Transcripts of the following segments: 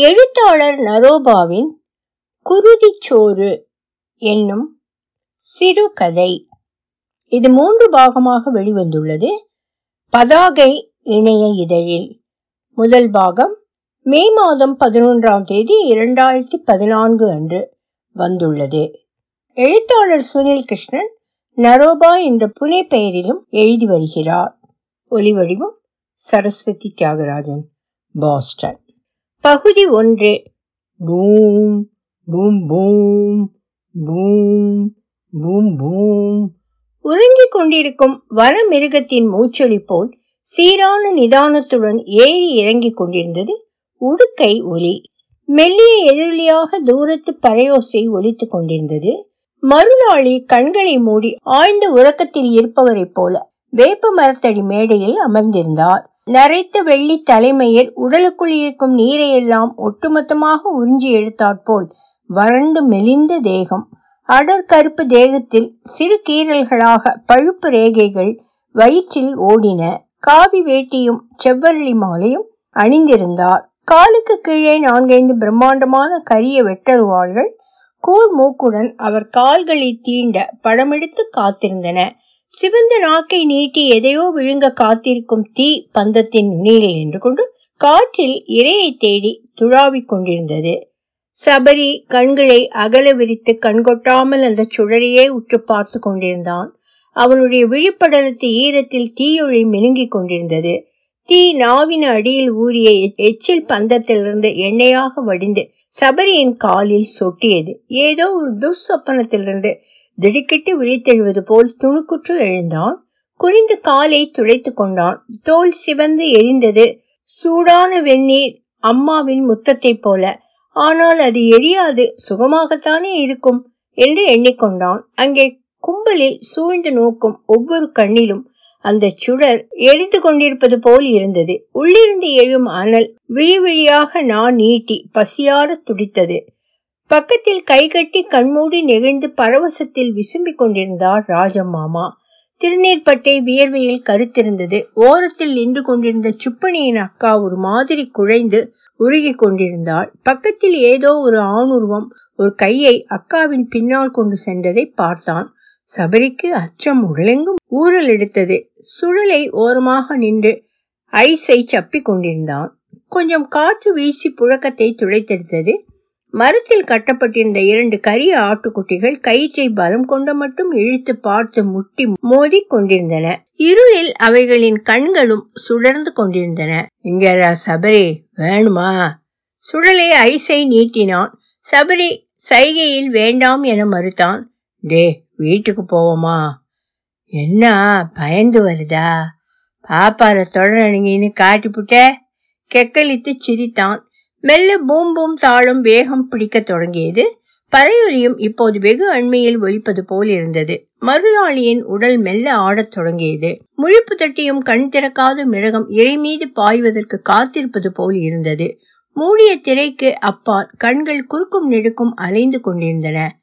எழுத்தாளர் நரோபாவின் குருதிச்சோறு என்னும் சிறுகதை. இது மூன்று பாகமாக வெளிவந்துள்ளது. பதாகை இணைய இதழில். முதல் பாகம் மே மாதம் பதினொன்றாம் தேதி இரண்டாயிரத்தி பதினான்கு அன்று வந்துள்ளது. எழுத்தாளர் சுனில் கிருஷ்ணன் நரோபா என்ற புனை பெயரிலும் எழுதி வருகிறார். ஒலிவடிவம் சரஸ்வதி தியாகராஜன் பாஸ்டன். பகுதி ஒன்று. பூம் பூம் பூம் பூம் பூம் பூம். உறங்கிக் கொண்டிருக்கும் வனமிருகத்தின் மூச்சொலி போல் சீரான நிதானத்துடன் ஏறி இறங்கிக் கொண்டிருந்தது உடுக்கை ஒலி. மெல்லிய எதிரொலியாக தூரத்து பறையோசை ஒலித்துக் கொண்டிருந்தது. மறுநாளி கண்களை மூடி ஆழ்ந்த உறக்கத்தில் இருப்பவரைப் போல வேப்ப மரத்தடி மேடையில் அமர்ந்திருந்தார். நரைத்த வெள்ளி தலைமையில் உடலுக்குள் இருக்கும் நீரை எல்லாம் ஒட்டுமொத்தமாக உறிஞ்சி எடுத்தாற்போல் வறண்டு மெலிந்த தேகம். அடர் கருப்பு தேகத்தில் சிறு கீரல்களாக பழுப்பு ரேகைகள் வயிற்றில் ஓடின காவி வேட்டியும் செவ்வரளி மாலையும் அணிந்திருந்தார். காலுக்கு கீழே நான்கைந்து பிரம்மாண்டமான கரிய வெட்டருவாள்கள் கூர் மூக்குடன் அவர் கால்களை தீண்ட படமெடுத்து காத்திருந்தன. சிவந்த நாக்கை நீட்டி எதையோ விழுங்க காத்திருக்கும் தீ பந்தத்தின் நுனியில் நின்று கொண்டு காற்றில் இரையை தேடி துழாவிக் கொண்டிருந்தது. சபரி கண்களை அகல விரித்து கண்கொட்டாமல் அந்த சுடரையே உற்று பார்த்து கொண்டிருந்தான். அவனுடைய விழிப்படலத்து ஈரத்தில் தீயொளி மினுங்கிக் கொண்டிருந்தது. தீ நாவின் அடியில் ஊறிய எச்சில் பந்தத்திலிருந்து எண்ணெயாக வடிந்து சபரியின் காலில் சொட்டியது. ஏதோ ஒரு துர்சொப்பனத்திலிருந்து திடுக்கிட்டு விழித்தெழுவது போல் துணுக்குற்று எழுந்தான். குறிந்து காலை துடைத்து கொண்டான். தோல் சிவந்து எரிந்தது. சூடான வெந்நீர் அம்மாவின் முத்தத்தை போல. ஆனால் அது எரியாது. சுகமாகத்தானே இருக்கும்? என்று எண்ணிக்கொண்டான். அங்கே கும்பலில் சூழ்ந்து நோக்கும் ஒவ்வொரு கண்ணிலும் அந்த சுடர் எரிந்து கொண்டிருப்பது போல் இருந்தது. உள்ளிருந்து எழும் அனல் விழி விழியாக நான் நீட்டி பசியார துடித்தது. பக்கத்தில் கைகட்டி கண்மூடி நெகிழ்ந்து பரவசத்தில் விசும்பிக் கொண்டிருந்தார் ராஜம்மாமா. திருநீர்பட்டை வியர்வையில் கருத்திருந்தது. ஓரத்தில் நின்று கொண்டிருந்த சுப்பனியின் அக்கா ஒரு மாதிரி குழைந்து உருகி கொண்டிருந்தாள். பக்கத்தில் ஏதோ ஒரு ஆணுருவம் ஒரு கையை அக்காவின் பின்னால் கொண்டு சென்றதை பார்த்தான். சபரிக்கு அச்சம் உடலெங்கும் ஊரல் எடுத்தது. சுழலை ஓரமாக நின்று ஐஸை சப்பி கொண்டிருந்தான். கொஞ்சம் காற்று வீசி புழக்கத்தை துளைத்தெடுத்தது மரத்தில் கட்டப்பட்டிருந்த இரண்டு கரிய ஆட்டுக்குட்டிகள் கயிற்றை பலம் கொண்டு மட்டும் இழுத்து பார்த்து முட்டி மோதி கொண்டிருந்தன இருளில் அவைகளின் கண்களும் சுடர்ந்து கொண்டிருந்தன. இங்க சபரி வேணுமா? சுடலை ஐஸை நீட்டினான். சபரி சைகையில் வேண்டாம் என மறுத்தான். டே வீட்டுக்கு போவோமா? என்ன பயந்து வருதா? பாப்பார தொடரணுங்கின்னு காட்டிப்புட்ட கெக்கலித்து சிரித்தான். மெல்ல பூம் பூம் தாளம் வேகம் பிடிக்க தொடங்கியது. பறையொலியும் இப்போது வெகு அண்மையில் ஒலிப்பது போல் இருந்தது. மறுநாளியின் உடல் மெல்ல ஆடத் தொடங்கியது. முழிப்பு தட்டியும் கண் திறக்காத மிருகம் இறை மீது பாய்வதற்கு காத்திருப்பது போல் இருந்தது. மூடிய திரைக்கு அப்பால் கண்கள் குறுக்கும் நெடுக்கும் அலைந்து கொண்டிருந்தன.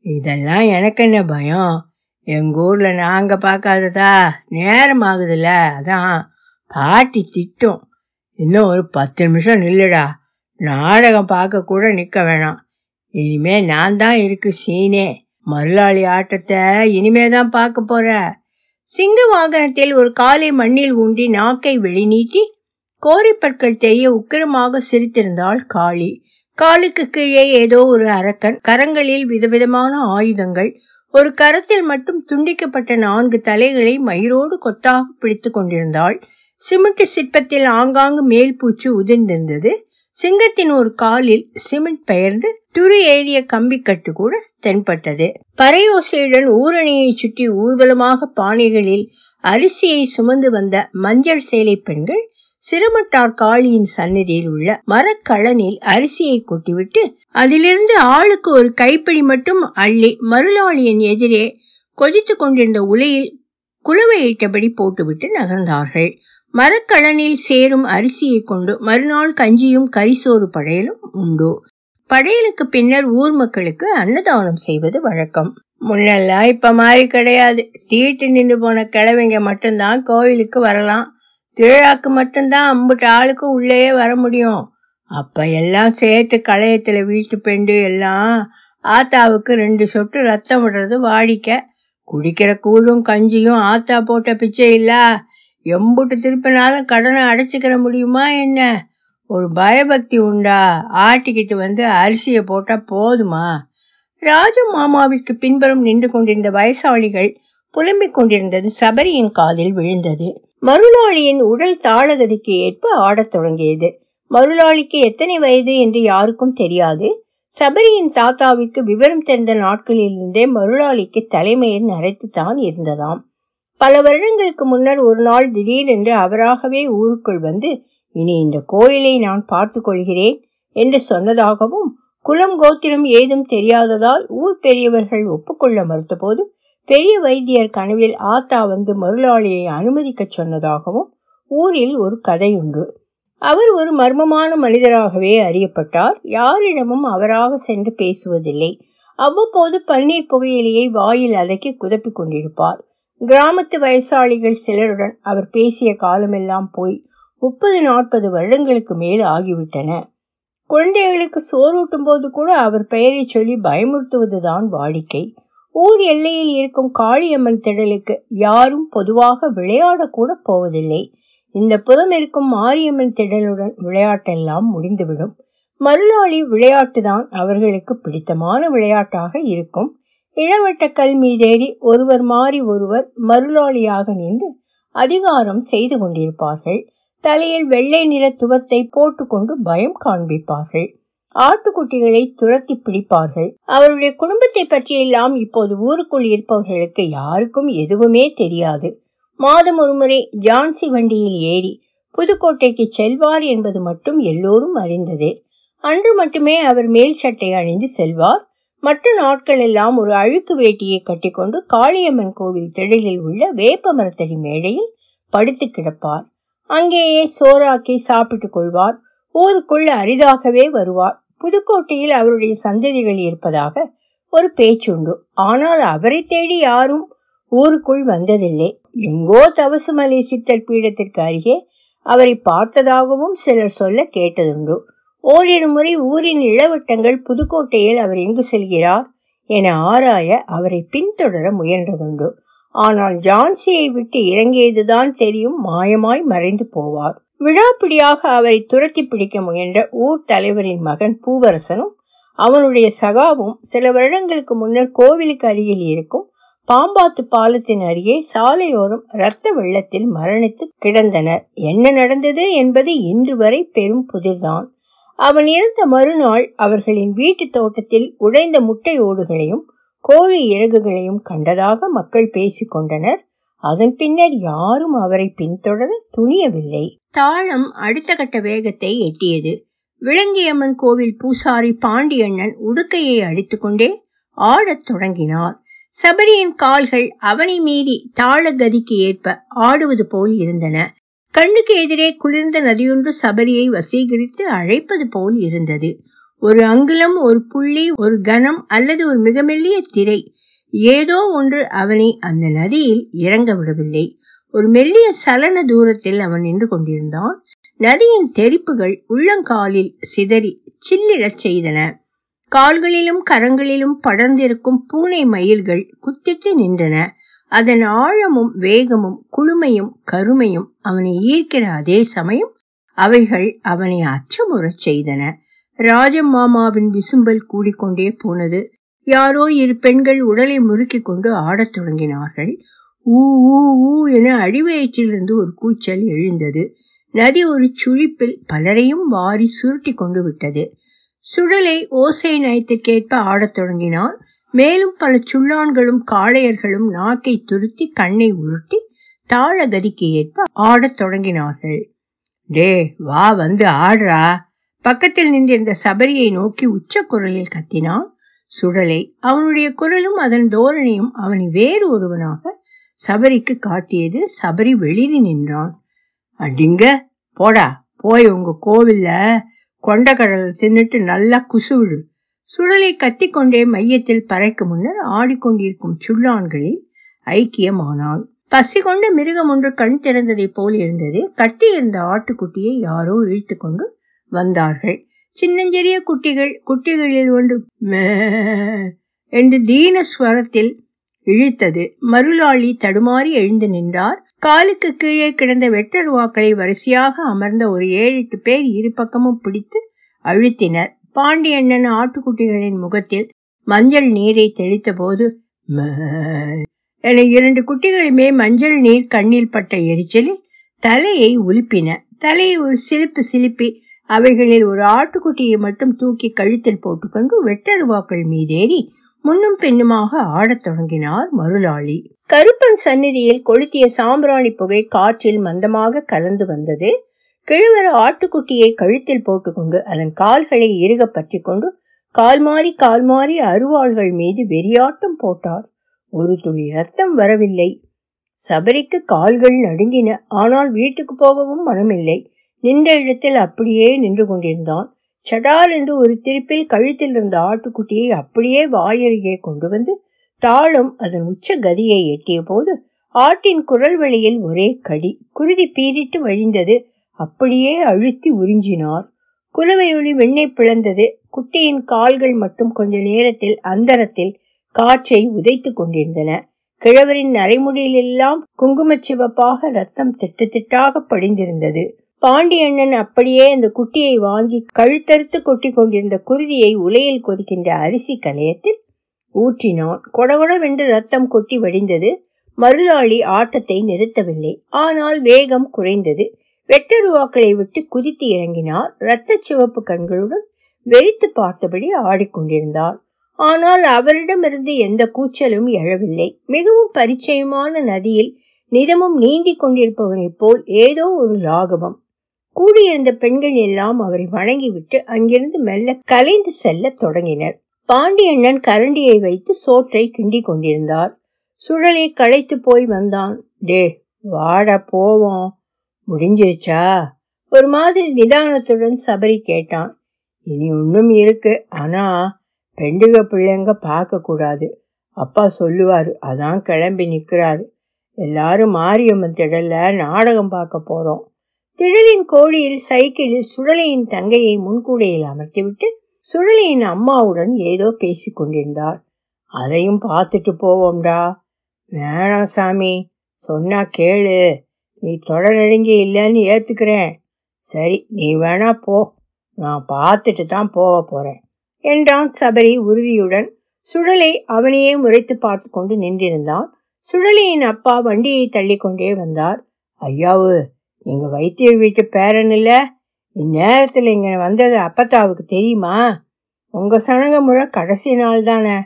இதெல்லாம் எனக்கு என்ன பயம்? எங்க ஊர்ல நாங்க பார்க்காததா? நேரம் ஆகுதுல்ல அதான். பாட்டி திட்டும். இன்னும் ஒரு பத்து நிமிஷம் நில்லுடா. நாடகம் பார்க்க கூட நிக்க வேணாம். இனிமே நான் தான் இருக்கு சீனே. மருளாளி ஆட்டத்தை இனிமே தான் பார்க்க போற. சிங்க வாகனத்தில் ஒரு காலை மண்ணில் ஊண்டி நாக்கை வெளிநீட்டி கோரிப்பற்கள் தெரிய உக்கிரமாக சிரித்திருந்தாள் காளி. காலுக்கு கீழே ஏதோ ஒரு அரக்கன் கரங்களில் விதவிதமான ஆயுதங்கள் ஒரு கரத்தில் மட்டும் துண்டிக்கப்பட்ட நான்கு தலைகளை மயிரோடு கொத்தாக பிடித்து கொண்டிருந்தாள். சிமெண்ட் சிற்பத்தில் ஆங்காங்கு மேல் பூச்சு உதிர்ந்திருந்தது. சிங்கத்தின் ஒரு காலில் சிமெண்ட் பெயர்ந்து துரு ஏறிய கம்பிக்கட்டு கூட தென்பட்டது. பறையோசையுடன் ஊரணியை சுற்றி ஊர்வலமாக பானைகளில் அரிசியை சுமந்து வந்த மஞ்சள் சேலை பெண்கள் சிறுமட்டார் காளியின் சன்னதியில் உள்ள மரக்கழனில் அரிசியை கொட்டிவிட்டு அதிலிருந்து ஆளுக்கு ஒரு கைப்பிடி மட்டும் அள்ளி மருளாளியின் எதிரே கொதித்து கொண்டிருந்த உலையில் குலவையிட்டபடி போட்டுவிட்டு நகர்ந்தார்கள். மரக்கலனில் சேரும் அரிசியை கொண்டு மறுநாள் கஞ்சியும் கரிசோறு படையலும் உண்டு. படையலுக்கு பின்னர் ஊர் மக்களுக்கு அன்னதானம் செய்வது வழக்கம். முன்னெல்லாம் இப்ப மாதிரி கிடையாது. தீட்டு நின்று போன கிழவைங்க மட்டும்தான் கோயிலுக்கு வரலாம். திருழாக்கு மட்டும்தான் அம்புட்டு ஆளுக்கும் உள்ளேயே வர முடியும். அப்ப எல்லாம் சேர்த்து களையத்துல வீட்டு பெண்டு எல்லாம் ஆத்தாவுக்கு ரெண்டு சொட்டு ரத்தம் விடுறது வாடிக்க. குடிக்கிற கூழும் கஞ்சியும் ஆத்தா போட்ட பிச்சை இல்ல. எம்புட்டு திருப்பினாலும் கடனை அடைச்சிக்கிற முடியுமா என்ன? ஒரு பயபக்தி உண்டா? ஆட்டிக்கிட்டு வந்து அரிசியை போட்டால் போதுமா? ராஜ மாமாவிற்கு பின்புறம் நின்று கொண்டிருந்த வயசாளிகள் புலம்பிக் கொண்டிருந்தது சபரியின் காதில் விழுந்தது. மருளாளியின் உடல் தாளகதிக்கு ஏற்ப ஆடத் தொடங்கியது. மருளாளிக்கு எத்தனை வயது என்று யாருக்கும் தெரியாது. சபரியின் தாத்தாவிற்கு விவரம் தெரிந்த நாட்களிலிருந்தே மருளாளிக்கு தலைமையில் நரைத்துத்தான் இருந்ததாம். பல வருடங்களுக்கு முன்னர் ஒரு நாள் திடீரென்று அவராகவே ஊருக்குள் வந்து இனி இந்த கோயிலை நான் பார்த்து கொள்கிறேன் என்று சொன்னதாகவும் குலம் கோத்திரம் ஏதும் தெரியாததால் ஊர் பெரியவர்கள் ஒப்புக்கொள்ள மறுத்தபோது பெரிய வைத்தியர் கனவில் ஆத்தா வந்து மருளாளியை அனுமதிக்க சொன்னதாகவும் ஊரில் ஒரு கதையுண்டு. அவர் ஒரு மர்மமான மனிதராகவே அறியப்பட்டார். யாரிடமும் அவராக சென்று பேசுவதில்லை. அவ்வப்போது பன்னீர் புகையிலையை வாயில் அதக்கி குதப்பிக் கொண்டிருப்பார். கிராமத்து வயசாளிகள் சிலருடன் அவர் பேசிய காலமெல்லாம் போய் முப்பது நாற்பது வருடங்களுக்கு மேல் ஆகிவிட்டன. குழந்தைகளுக்கு சோறூட்டும் போது கூட அவர் பெயரை சொல்லி பயமுறுத்துவதுதான் வாடிக்கை. ஊர் எல்லையில் இருக்கும் காளியம்மன் திடலுக்கு யாரும் பொதுவாக விளையாடக்கூட போவதில்லை. இந்த புறம் இருக்கும் மாரியம்மன் திடலுடன் விளையாட்டெல்லாம் முடிந்துவிடும். மறுநாளி விளையாட்டுதான் அவர்களுக்கு பிடித்தமான விளையாட்டாக இருக்கும். இளவட்டக்கல் கல் மீதேறி ஒருவர் மாறி ஒருவர் மருளாளியாக நின்று அதிகாரம் செய்து கொண்டிருப்பார்கள். தலையில் வெள்ளை நிற துவத்தை போட்டுக்கொண்டு பயம் காண்பிப்பார்கள். ஆட்டுக்குட்டிகளை துரத்தி பிடிப்பார்கள். அவருடைய குடும்பத்தை பற்றியெல்லாம் இப்போது ஊருக்குள் இருப்பவர்களுக்கு யாருக்கும் எதுவுமே தெரியாது. மாதம் ஒருமுறை ஜான்சி வண்டியில் ஏறி புதுக்கோட்டைக்கு செல்வார் என்பது மட்டும் எல்லோரும் அறிந்தது. அன்று மட்டுமே அவர் மேல் சட்டை அணிந்து செல்வார். மற்ற நாட்கள் எல்லாம் ஒரு அழுக்கு வேட்டியை கட்டிக்கொண்டு காளியம்மன் கோவில் திடலில் உள்ள வேப்ப மரத்தடி மேடையில் படுத்து கிடப்பார். அங்கேயே சோறாக்கி சாப்பிட்டுக் கொள்வார். ஊருக்குள் அரிதாகவே வருவார். புதுக்கோட்டையில் அவருடைய சந்ததிகள் இருப்பதாக ஒரு பேச்சுண்டு. ஆனால் அவரை தேடி யாரும் ஊருக்குள் வந்ததில்லை. எங்கோ தவசுமலை சித்தர் பீடத்திற்கு அருகே அவரை பார்த்ததாகவும் சிலர் சொல்ல கேட்டதுண்டு. ஓரிரு முறை ஊரின் இளவட்டங்கள் புதுக்கோட்டையில் அவர் எங்கு செல்கிறார் என ஆராய அவரை பின்தொடர முயன்றதுண்டு. ஆனால் ஜான்சியை விட்டு இறங்கியதுதான் தெரியும் மாயமாய் மறைந்து போவார். விழாப்பிடியாக அவரை துரத்தி பிடிக்க முயன்ற ஊர் தலைவரின் மகன் பூவரசனும் அவனுடைய சகாவும் சில வருடங்களுக்கு முன்னர் கோவிலுக்கு அருகில் இருக்கும் பாம்பாத்து பாலத்தின் அருகே சாலையோரம் இரத்த வெள்ளத்தில் மரணித்து கிடந்தனர். என்ன நடந்தது என்பது இன்று வரை பெரும் புதிர்தான். அவன் இறந்த மறுநாள் அவர்களின் வீட்டு தோட்டத்தில் உடைந்த முட்டை ஓடுகளையும் கோழி இறகுகளையும் கண்டதாக மக்கள் பேசிக்கொண்டனர் அதன் பின்னர் யாரும் அவரை பின்தொடர துணியவில்லை. தாளம் அடுத்த கட்ட வேகத்தை எட்டியது. விளங்கியம்மன் கோவில் பூசாரி பாண்டியண்ணன் உடுக்கையை அடித்துக்கொண்டே ஆடத் தொடங்கினார். சபரியின் கால்கள் அவனை மீறி தாள கதிக்கு ஏற்ப ஆடுவது போல் இருந்தன. கண்ணுக்கு எதிரே குளிர்ந்த நதியொன்று சபரியை வசீகரித்து அழைப்பது போல் இருந்தது. ஒரு அங்குலம் ஒரு புள்ளி ஒரு கனம் அல்லது ஒரு மிக மெல்லிய திரை ஏதோ ஒன்று அவனை அந்த நதியில் இறங்க விடவில்லை. ஒரு மெல்லிய சலன தூரத்தில் அவன் நின்று கொண்டிருந்தான். நதியின் தெரிப்புகள் உள்ளங்காலில் சிதறி சில்லிடச் செய்தன. கால்களிலும் கரங்களிலும் படர்ந்திருக்கும் பூனை மயில்கள் குத்திட்டு நின்றன. அதன் ஆழமும் வேகமும் குளுமையும் கருமையும் அவனை ஈர்க்கிற அதே சமயம் அவைகள் அவனை அச்சமுறச் செய்தன. ராஜம் மாமாவின் விசும்பல் கூடிக்கொண்டே போனது. யாரோ இரு பெண்கள் உடலை முறுக்கிக் கொண்டு ஆடத் தொடங்கினார்கள். ஊ ஊ ஊ என அடிவயிற்றிலிருந்து ஒரு கூச்சல் எழுந்தது. நதி ஒரு சுழிப்பில் பலரையும் வாரி சுருட்டி கொண்டு விட்டது. சுடலை ஓசை நயத்துக்கேற்ப ஆடத் தொடங்கினான். மேலும் பல சுள்ளான்களும் காளையர்களும் நாக்கை துருத்தி கண்ணை உருட்டி தாழ கதிக்கு ஏற்ப ஆடத் தொடங்கினார்கள். டே வா வந்து ஆடுறா. பக்கத்தில் நின்றிருந்த சபரியை நோக்கி உச்ச குரலில் கத்தினான். சுடலை அவனுடைய குரலும் அதன் தோரணையும் அவனை வேறு ஒருவனாக சபரிக்கு காட்டியது சபரி வெளிரி நின்றான். அடிங்க போடா போய் உங்க கோவில்ல கொண்டக்கடலை தின்னுட்டு நல்லா குசுவிடு. சுடலை கத்திக்கொண்டே மையத்தில் பறைக்கு முன்னர் ஆடிக்கொண்டிருக்கும் சுள்ளான்களில் ஐக்கியமானான் பசி கொண்ட மிருகம் ஒன்று கண் திறந்ததைப் போல் இருந்தது. கட்டியிருந்த ஆட்டுக்குட்டியை யாரோ இழுத்து கொண்டு வந்தார்கள். சின்னஞ்சிறிய குட்டிகள் குட்டிகளில் ஒன்று மே என்று தீன ஸ்வரத்தில் இழுத்தது. மருளாளி தடுமாறி எழுந்து நின்றார். காலுக்கு கீழே கிடந்த வெட்டர் வாக்களை வரிசையாக அமர்ந்த ஒரு ஏழு எட்டு பேர் இரு பக்கமும் பிடித்து அழுத்தினர். பாண்டியண்ணன் ஆட்டுக்குட்டிகளின் முகத்தில் மஞ்சள் நீரை தெளித்த போது என இரண்டு குட்டிகளுமே மஞ்சள் நீர் கண்ணில் பட்ட எரிச்சலில் தலையை உலுப்பின. தலையை ஒரு சிலிப்பு சிலிப்பி அவைகளில் ஒரு ஆட்டுக்குட்டியை மட்டும் தூக்கி கழுத்தில் போட்டுக்கொண்டு வெட்டருவாக்கள் மீதேறி முன்னும் பின்னுமாக ஆடத் தொடங்கினார் மருளாளி. கருப்பன் சந்நிதியில் கொளுத்திய சாம்பிராணி புகை காற்றில் மந்தமாக கலந்து வந்தது. கிழவர் ஆட்டுக்குட்டியை கழுத்தில் போட்டுக்கொண்டு அதன் கால்களை இறுக பற்றி கொண்டு கால் மாறி கால் மாறி அருவாள்கள் மீது வெறியாட்டம் போட்டார். ஒரு துளி ரத்தம் வரவில்லை. சபரிக்கு கால்கள் நடுங்கின. ஆனால் வீட்டுக்கு போகவும் மனமில்லை. நின்ற இடத்தில் அப்படியே நின்று கொண்டிருந்தான். சடால் என்று ஒரு திருப்பில் கழுத்தில் இருந்த ஆட்டுக்குட்டியை அப்படியே வாயருகே கொண்டு வந்து தாளம் அதன் உச்ச கதியை எட்டிய போது ஆட்டின் குரல் வழியில் ஒரே கடி. குருதி பீரிட்டு வழிந்தது. அப்படியே அழுத்தி உறிஞ்சினார். குலவையொளி வெண்ணை பிளந்தது. குட்டியின் கால்கள் மட்டும் கொஞ்ச நேரத்தில் அந்தரத்தில் காற்றை உதைத்து கொண்டிருந்தன. கிழவரின் நரைமுடியிலெல்லாம் குங்குமச் சிவப்பாக ரத்தம் திட்டு திட்டாக படிந்திருந்தது. பாண்டியண்ணன் அப்படியே அந்த குட்டியை வாங்கி கழுத்தறுத்து கொட்டி கொண்டிருந்த குருதியை உலையில் கொதிக்கின்ற அரிசி கலையத்தில் ஊற்றினான். கொடகொடவென்று ரத்தம் கொட்டி வடிந்தது. மறுநாளி ஆட்டத்தை நிறுத்தவில்லை. ஆனால் வேகம் குறைந்தது. வெட்டருவாக்களை விட்டு குதித்து இறங்கினார். இரத்த சிவப்பு கண்களுடன் வெறித்து பார்த்தபடி ஆடிக்கொண்டிருந்தார். ஆனால் அவரிடமிருந்து எந்த கூச்சலும் எழவில்லை. மிகவும் பரிச்சயமான நதியில் நிதமும் நீந்தி கொண்டிருப்பவனைப் போல் ஏதோ ஒரு லாகவம் கூடியிருந்த பெண்கள் எல்லாம் அவரை வணங்கிவிட்டு அங்கிருந்து மெல்ல கலைந்து செல்ல தொடங்கினர். பாண்டியண்ணன் கரண்டியை வைத்து சோற்றை கிண்டி கொண்டிருந்தார். சுழலை களைத்து போய் வந்தான். டே வாட போவோம். முடிஞ்சிருச்சா? ஒரு மாதிரி நிதானத்துடன் சபரி கேட்டான். இனி ஒன்றும் இருக்கு. ஆனா பெண்டுக பிள்ளைங்க பார்க்கக்கூடாது அப்பா சொல்லுவார் அதான் கிளம்பி நிற்கிறாரு எல்லாரும் மாரியம்மன் திடல்ல நாடகம் பார்க்க போகிறோம் திடலின் கோழியில் சைக்கிளில் சுடலையின் தங்கையை முன்கூடையில் அமர்த்திவிட்டு சுடலையின் அம்மாவுடன் ஏதோ பேசி கொண்டிருந்தார். அதையும் பார்த்துட்டு போவோம்டா. வேணாம் சாமி. சொன்னா கேளு. நீ தொடரடுங்கி இல்லைன்னு ஏத்துக்கிறேன். சரி நீ வேணா போ. நான் பார்த்துட்டு தான் போக போறேன் என்றான் சபரி உறுதியுடன். சுடலை அவனையே முறைத்து பார்த்து கொண்டு நின்றிருந்தான். சுடலையின் அப்பா வண்டியை தள்ளிக்கொண்டே வந்தார். ஐயாவு நீங்க வைத்தியர் வீட்டு பேரன் இல்ல? இந்நேரத்தில் இங்க வந்தது அப்பத்தாவுக்கு தெரியுமா? உங்க சனங்க முறை கடைசி நாள் தானே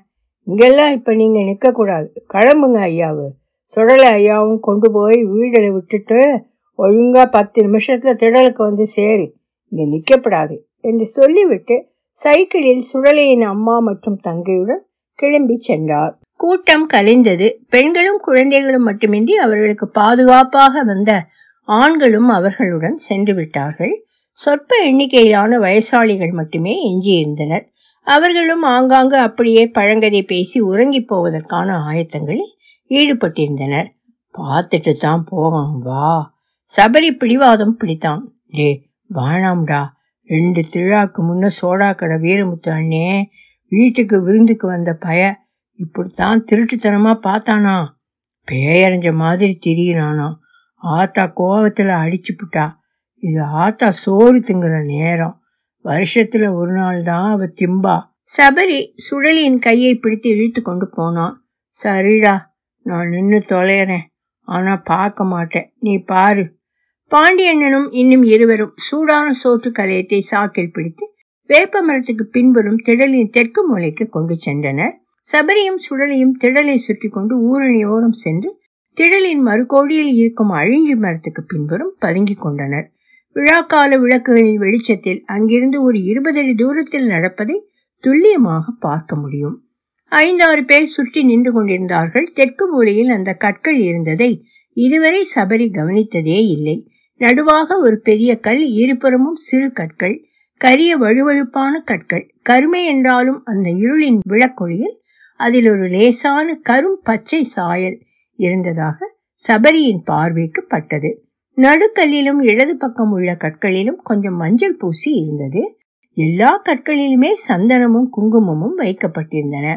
இங்கெல்லாம் இப்ப நீங்க நிக்க கூடாது. கிளம்புங்க ஐயாவு. சுடலை ஐயாவும் கொண்டு போய் வீடலை விட்டுட்டு ஒழுங்கா பத்து நிமிஷத்துல திடலுக்கு வந்து சேரு. இங்க நிக்கப்படாது என்று சொல்லிவிட்டு சைக்கிளில் சுடலையின் அம்மா மற்றும் தங்கையுடன் கிளம்பி சென்றார். கூட்டம் கலைந்தது. பெண்களும் குழந்தைகளும் மட்டுமின்றி அவர்களுக்கு பாதுகாப்பாக வந்த ஆண்களும் அவர்களுடன் சென்று விட்டார்கள். சொற்ப எண்ணிக்கையிலான வயசாளிகள் மட்டுமே எஞ்சியிருந்தனர் அவர்களும் ஆங்காங்கு அப்படியே பழங்கதை பேசி உறங்கி போவதற்கான ஆயத்தங்களில் ஈடுபட்டிருந்தனர். பார்த்துட்டு தான் போகணும் வா. சபரி பிடிவாதம் பிடித்தான். டே வாணாம்டா ரெண்டு திருழாக்கு முன்ன சோடா கடை வீரமுத்து அண்ணே. வீட்டுக்கு விருந்துக்கு வந்த பய இப்படித்தான் திருட்டுத்தனமா பார்த்தானா? பேயறிஞ்ச மாதிரி திரியினானா. ஆத்தா கோவத்தில் அடிச்சுப்புட்டா. இது ஆத்தா சோறு திங்குற நேரம். வருஷத்துல ஒரு நாள் தான் அவ திம்பா. சபரி சுடலியின் கையை பிடித்து இழுத்து கொண்டு போனான். சரிடா நான் நின்று தொலைகிறேன் ஆனா பார்க்க மாட்டேன். நீ பாரு. பாண்டியண்ணனும் இன்னும் இருவரும் சூடான சோற்று கலையத்தை சாக்கில் பிடித்து வேப்ப மரத்துக்கு பின்புறம் திடலின் தெற்கு மூலைக்கு கொண்டு சென்றனர். சபரியும் சுடலையும் திடலை சுற்றி கொண்டு ஊரணியோரம் சென்று திடலின் மறுகோடியில் இருக்கும் அழிஞ்சி மரத்துக்கு பின்புறம் பதுங்கிக் கொண்டனர். விழாக்கால விளக்குகளின் வெளிச்சத்தில் அங்கிருந்து ஒரு இருபது அடி தூரத்தில் நடப்பதை துல்லியமாக பார்க்க முடியும். ஐந்தாறு பேர் சுற்றி நின்று கொண்டிருந்தார்கள். தெற்கு மூலையில் அந்த கற்கள் இருந்ததை இதுவரை சபரி கவனித்ததே இல்லை. நடுவாக ஒரு பெரிய கல் இருபுறமும் சிறு கற்கள் கரிய வழுவழுப்பான கற்கள். கருமை என்றாலும் அந்த இருளின் விளக்கொளியில் அதில் ஒரு லேசான கரும் பச்சை சாயல் இருந்ததாக சபரியின் பார்வைக்கு பட்டது. நடுக்கல்லிலும் இடது பக்கம் உள்ள கற்களிலும் கொஞ்சம் மஞ்சள் பூசி இருந்தது. எல்லா கற்களிலுமே சந்தனமும் குங்குமமும் வைக்கப்பட்டிருந்தன.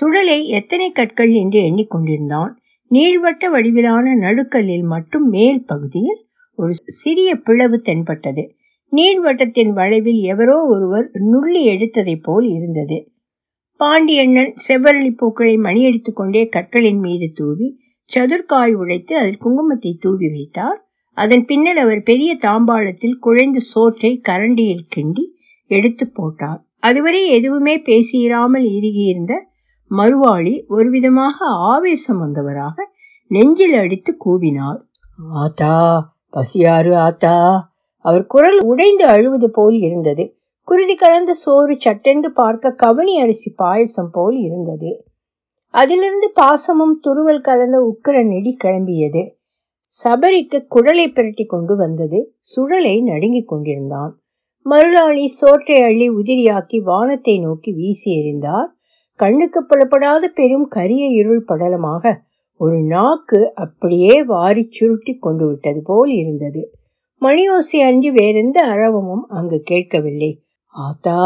சுழலை எத்தனை கற்கள் என்று எண்ணிக்கொண்டிருந்தான். நீள்வட்ட வடிவிலான நடுக்கல்லில் மட்டும் மேல் பகுதியில் ஒரு சிறிய பிளவு தென்பட்டது. நீள்வட்டத்தின் வளைவில் எவரோ ஒருவர் நுள்ளி எடுத்ததைப் போல் இருந்தது. பாண்டியண்ணன் செவ்வரளி பூக்களை மணியடித்துக் கொண்டே கற்களின் மீது தூவி சதுர்காய் உழைத்து அதில் குங்குமத்தை தூவி வைத்தார். அதன் பின்னர் அவர் பெரிய தாம்பாளத்தில் குழைந்த சோற்றை கரண்டியில் கிண்டி எடுத்து போட்டார். அதுவரை எதுவுமே பேசியிராமல் இறுகியிருந்த மறுவாளி ஒருவிதமாக ஆவேசம் வந்தவராக நெஞ்சில் அடித்து கூவினார் ஆத்தா பசியாறு ஆத்தா. அவர் குரல் உடைந்து அழுவது போல் இருந்தது. குருதி கலந்த சோறு சட்டென்று பார்க்க கவனி அரிசி பாயசம் போல் இருந்தது. அதிலிருந்து பாசமும் துருவல் கலந்த உக்கிர நெடி கிளம்பியது. சபரிக்கு குடலை பிரட்டி கொண்டு வந்தது. சுழலை நடுங்கிக் கொண்டிருந்தான். மருளாளி சோற்றை அள்ளி உதிரியாக்கி வானத்தை நோக்கி வீசி எறிந்தார். கண்ணுக்கு புலப்படாத பெரும் கரிய இருள் படலமாக ஒரு நாக்கு அப்படியே வாரி சுருட்டி கொண்டு விட்டது போல் இருந்தது. மணியோசை அன்றி வேறெந்த அரவமும் அங்கு கேட்கவில்லை. ஆத்தா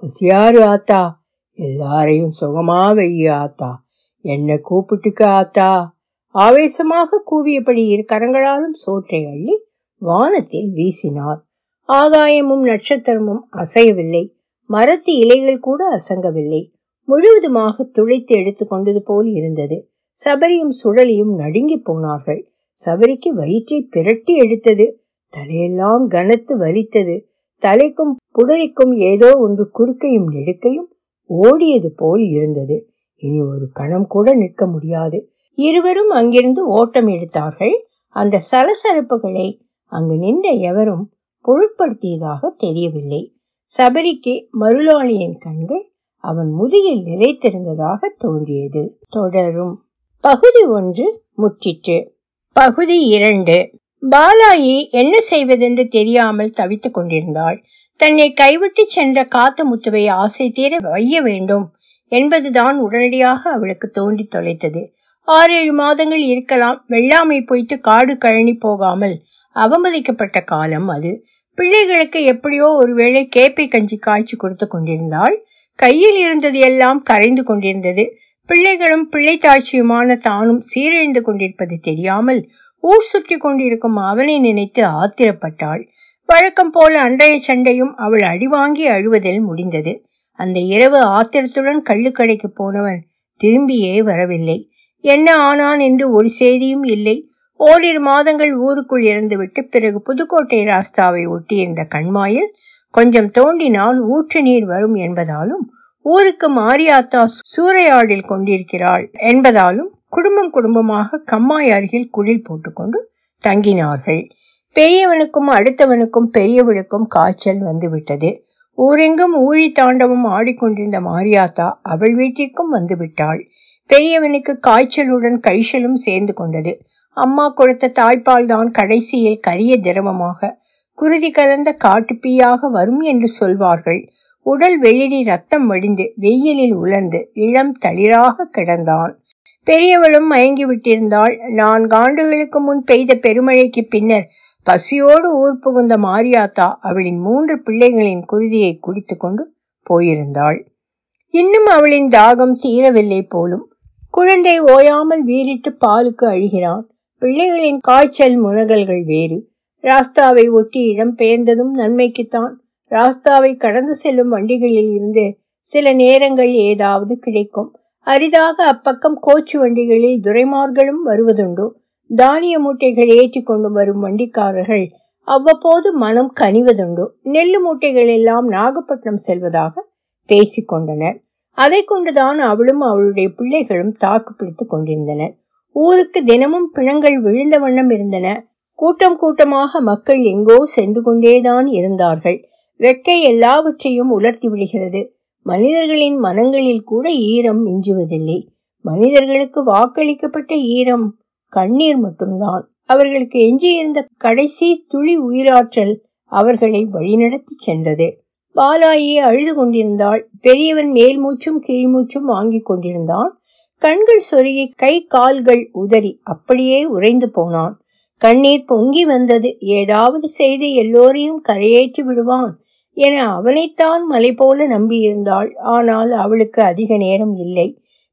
பசியாரு ஆத்தா? எல்லாரையும் சுகமா வெய்ய ஆத்தா. என்ன கூப்பிட்டுக்க ஆத்தா? ஆவேசமாக கூவியபடி இரு கரங்களாலும் சோற்றை அள்ளி வானத்தில் வீசினார். ஆகாயமும் நட்சத்திரமும் அசையவில்லை. மரத்து இலைகள் கூட அசங்கவில்லை. முழுவதுமாக துளைத்து எடுத்து கொண்டது போல் இருந்தது. சபரியும் சுழலியும் நடுங்கி போனார்கள். சபரிக்கு வயிற்றை பிரட்டி எடுத்தது. தலையெல்லாம் கனத்து வலித்தது. தலைக்கும் புடரிக்கும் ஏதோ ஒன்று குறுக்கையும் நெடுக்கையும் ஓடியது போல் இருந்தது. இனி ஒரு கணம் கூட நிற்க முடியாது. இருவரும் அங்கிருந்து ஓட்டம் எடுத்தார்கள். அந்த சலசலப்புகளை அங்கு நின்ற எவரும் பொருட்படுத்தியதாக தெரியவில்லை. சபரிக்கு மருளாளியின் கண்கள் அவன் முதுகில் நிலைத்திருந்ததாக தோன்றியது. தொடரும். பகுதி ஒன்று முற்றிற்று. பகுதி இரண்டு. பாலாயி என்ன செய்வதென்று தெரியாமல் தவித்துக் கொண்டிருந்தாள். தன்னை கைவிட்டு சென்ற காத்த முத்துவை ஆசை தீர வைய வேண்டும் என்பதுதான் உடனடியாக அவளுக்கு தோன்றி தொலைத்தது. ஆறேழு மாதங்கள் இருக்கலாம் வெள்ளாமை போய்த்து காடு கழனி போகாமல் அவமதிக்கப்பட்ட காலம் அது. பிள்ளைகளுக்கு எப்படியோ ஒருவேளை கேப்பை கஞ்சி காய்ச்சி கொடுத்து கொண்டிருந்தாள். கையில் இருந்தது எல்லாம் கரைந்து கொண்டிருந்தது. பிள்ளைகளும் பிள்ளை பிள்ளைத்தாட்சியுமான தானும் சீரழிந்து கொண்டிருப்பது தெரியாமல் ஊர் சுற்றி கொண்டிருக்கும் அவனை நினைத்து ஆத்திரப்பட்டாள். வழக்கம் போல அன்றைய சண்டையும் அவள் அடிவாங்கி அழுவதில் முடிந்தது. அந்த இரவு ஆத்திரத்துடன் கள்ளுக்கடைக்கு போனவன் திரும்பியே வரவில்லை. என்ன ஆனான் என்று ஒரு செய்தியும் இல்லை. ஓரிரு மாதங்கள் ஊருக்குள் இறந்துவிட்டு பிறகு புதுக்கோட்டை ராஸ்தாவை ஒட்டியிருந்த கண்மாயில் கொஞ்சம் தோண்டினால் ஊற்று நீர் வரும் என்பதாலும் ஊருக்கு மாரியாத்தா சூறையாடில் கொண்டிருக்கிறாள் என்பதாலும் குடும்பம் குடும்பமாக கம்மாய் அருகில் குளில் போட்டுக்கொண்டு தங்கினார்கள். பெரியவனுக்கும் அடுத்தவனுக்கும் பெரியவளுக்கும் காய்ச்சல் வந்துவிட்டது. ஊரெங்கும் ஊழி தாண்டவம் ஆடிக்கொண்டிருந்த மாரியாத்தா அவள் வீட்டிற்கும் வந்துவிட்டாள். பெரியவனுக்கு காய்ச்சலுடன் கைச்சலும் சேர்ந்து கொண்டது. அம்மா கொடுத்த தாய்ப்பால் தான் கடைசியில் கரிய திரவமாக குருதி கலந்த காட்டுப்பீயாக வரும் என்று சொல்வார்கள். உடல் வெளிரி ரத்தம் வடிந்து வெயிலில் உலர்ந்து இளம் தளிராக கிடந்தான். பெரியவளும் மயங்கி விட்டிருந்தாள் நான்கு ஆண்டுகளுக்கு முன் பெய்த பெருமழைக்கு பின்னர் பசியோடு ஊர் புகுந்த மாரியாத்தா அவளின் மூன்று பிள்ளைகளின் குருதியை குடித்து கொண்டு போயிருந்தாள். இன்னும் அவளின் தாகம் தீரவில்லை போலும். குழந்தை ஓயாமல் வீறிட்டு பாலுக்கு அழுகிறான். பிள்ளைகளின் காய்ச்சல் முனகல்கள் வேறு. ராஸ்தாவை ஒட்டி இடம் பெயர்ந்ததும் நன்மைக்குத்தான். ராஸ்தாவை கடந்து செல்லும் வண்டிகளில் இருந்து சில நேரங்கள் ஏதாவது கிடைக்கும். அரிதாக அப்பக்கம் கோச்சு வண்டிகளில் துரைமார்களும் வருவதுண்டு. தானிய மூட்டைகள் ஏற்றி கொண்டு வரும் வண்டிக்காரர்கள் அவ்வப்போது மனம் கனிவதுண்டு. நெல்லு மூட்டைகள் எல்லாம் நாகப்பட்டினம் செல்வதாக பேசிக்கொண்டனர் அதை கொண்டுதான் அவளும் அவளுடைய பிள்ளைகளும் தாக்கு பிடித்துக் கொண்டிருந்தனர். ஊருக்கு தினமும் பிணங்கள் விழுந்த வண்ணம் இருந்தன. கூட்டம் கூட்டமாக மக்கள் எங்கோ சென்று கொண்டேதான் இருந்தார்கள். வெக்கை எல்லாவற்றையும் உலர்த்தி விடுகிறது. மனிதர்களின் மனங்களில் கூட ஈரம் மிஞ்சுவதில்லை. மனிதர்களுக்கு வாக்களிக்கப்பட்ட ஈரம் கண்ணீர் மட்டும்தான். அவர்களுக்கு எஞ்சியிருந்த கடைசி துளி உயிராற்றல் அவர்களை வழிநடத்தி சென்றது. பாலாயி அழுது கொண்டிருந்தாள். பெரியவன் மேல் மூச்சும் கீழ் மூச்சும் வாங்கிக் கொண்டிருந்தான். கண்கள் சொருகி கை கால்கள் உதறி அப்படியே உறைந்து போனான். கண்ணீர் பொங்கி வந்தது. ஏதாவது செய்து எல்லோரையும் கரையேற்றி விடுவான் என அவனைத்தான் மலை போல நம்பியிருந்தாள். ஆனால் அவளுக்கு அதிக நேரம் இல்லை.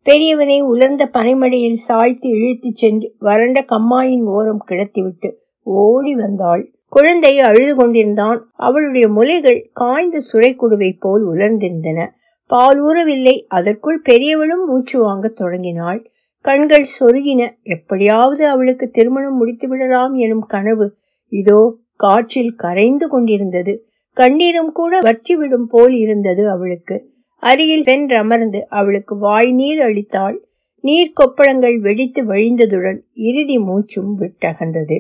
பெரியவனை உலர்ந்த பனைமடையில் சாய்த்து இழுத்துச் சென்று வறண்ட கம்மாயின் ஓரம் கிடத்திவிட்டு ஓடி வந்தாள். குழந்தை அழுது கொண்டிருந்தான். அவளுடைய முலைகள் காய்ந்த சுரைக்குடுவை போல் உலர்ந்திருந்தன. பால் ஊறவில்லை. அதற்குள் பெரியவளும் மூச்சு வாங்கத் தொடங்கினாள். கண்கள் சொருகின. எப்படியாவது அவளுக்கு திருமணம் முடித்து விடலாம் எனும் கனவு இதோ காற்றில் கரைந்து கொண்டிருந்தது. கண்ணீரும் கூட வற்றிவிடும் போல் இருந்தது அவளுக்கு. அருகில் சென்றமர்ந்து அவளுக்கு வாய் நீர் அளித்தாள். நீர் கொப்பளங்கள் வெடித்து வழிந்ததுடன் இறுதி மூச்சும் விட்டகன்றது.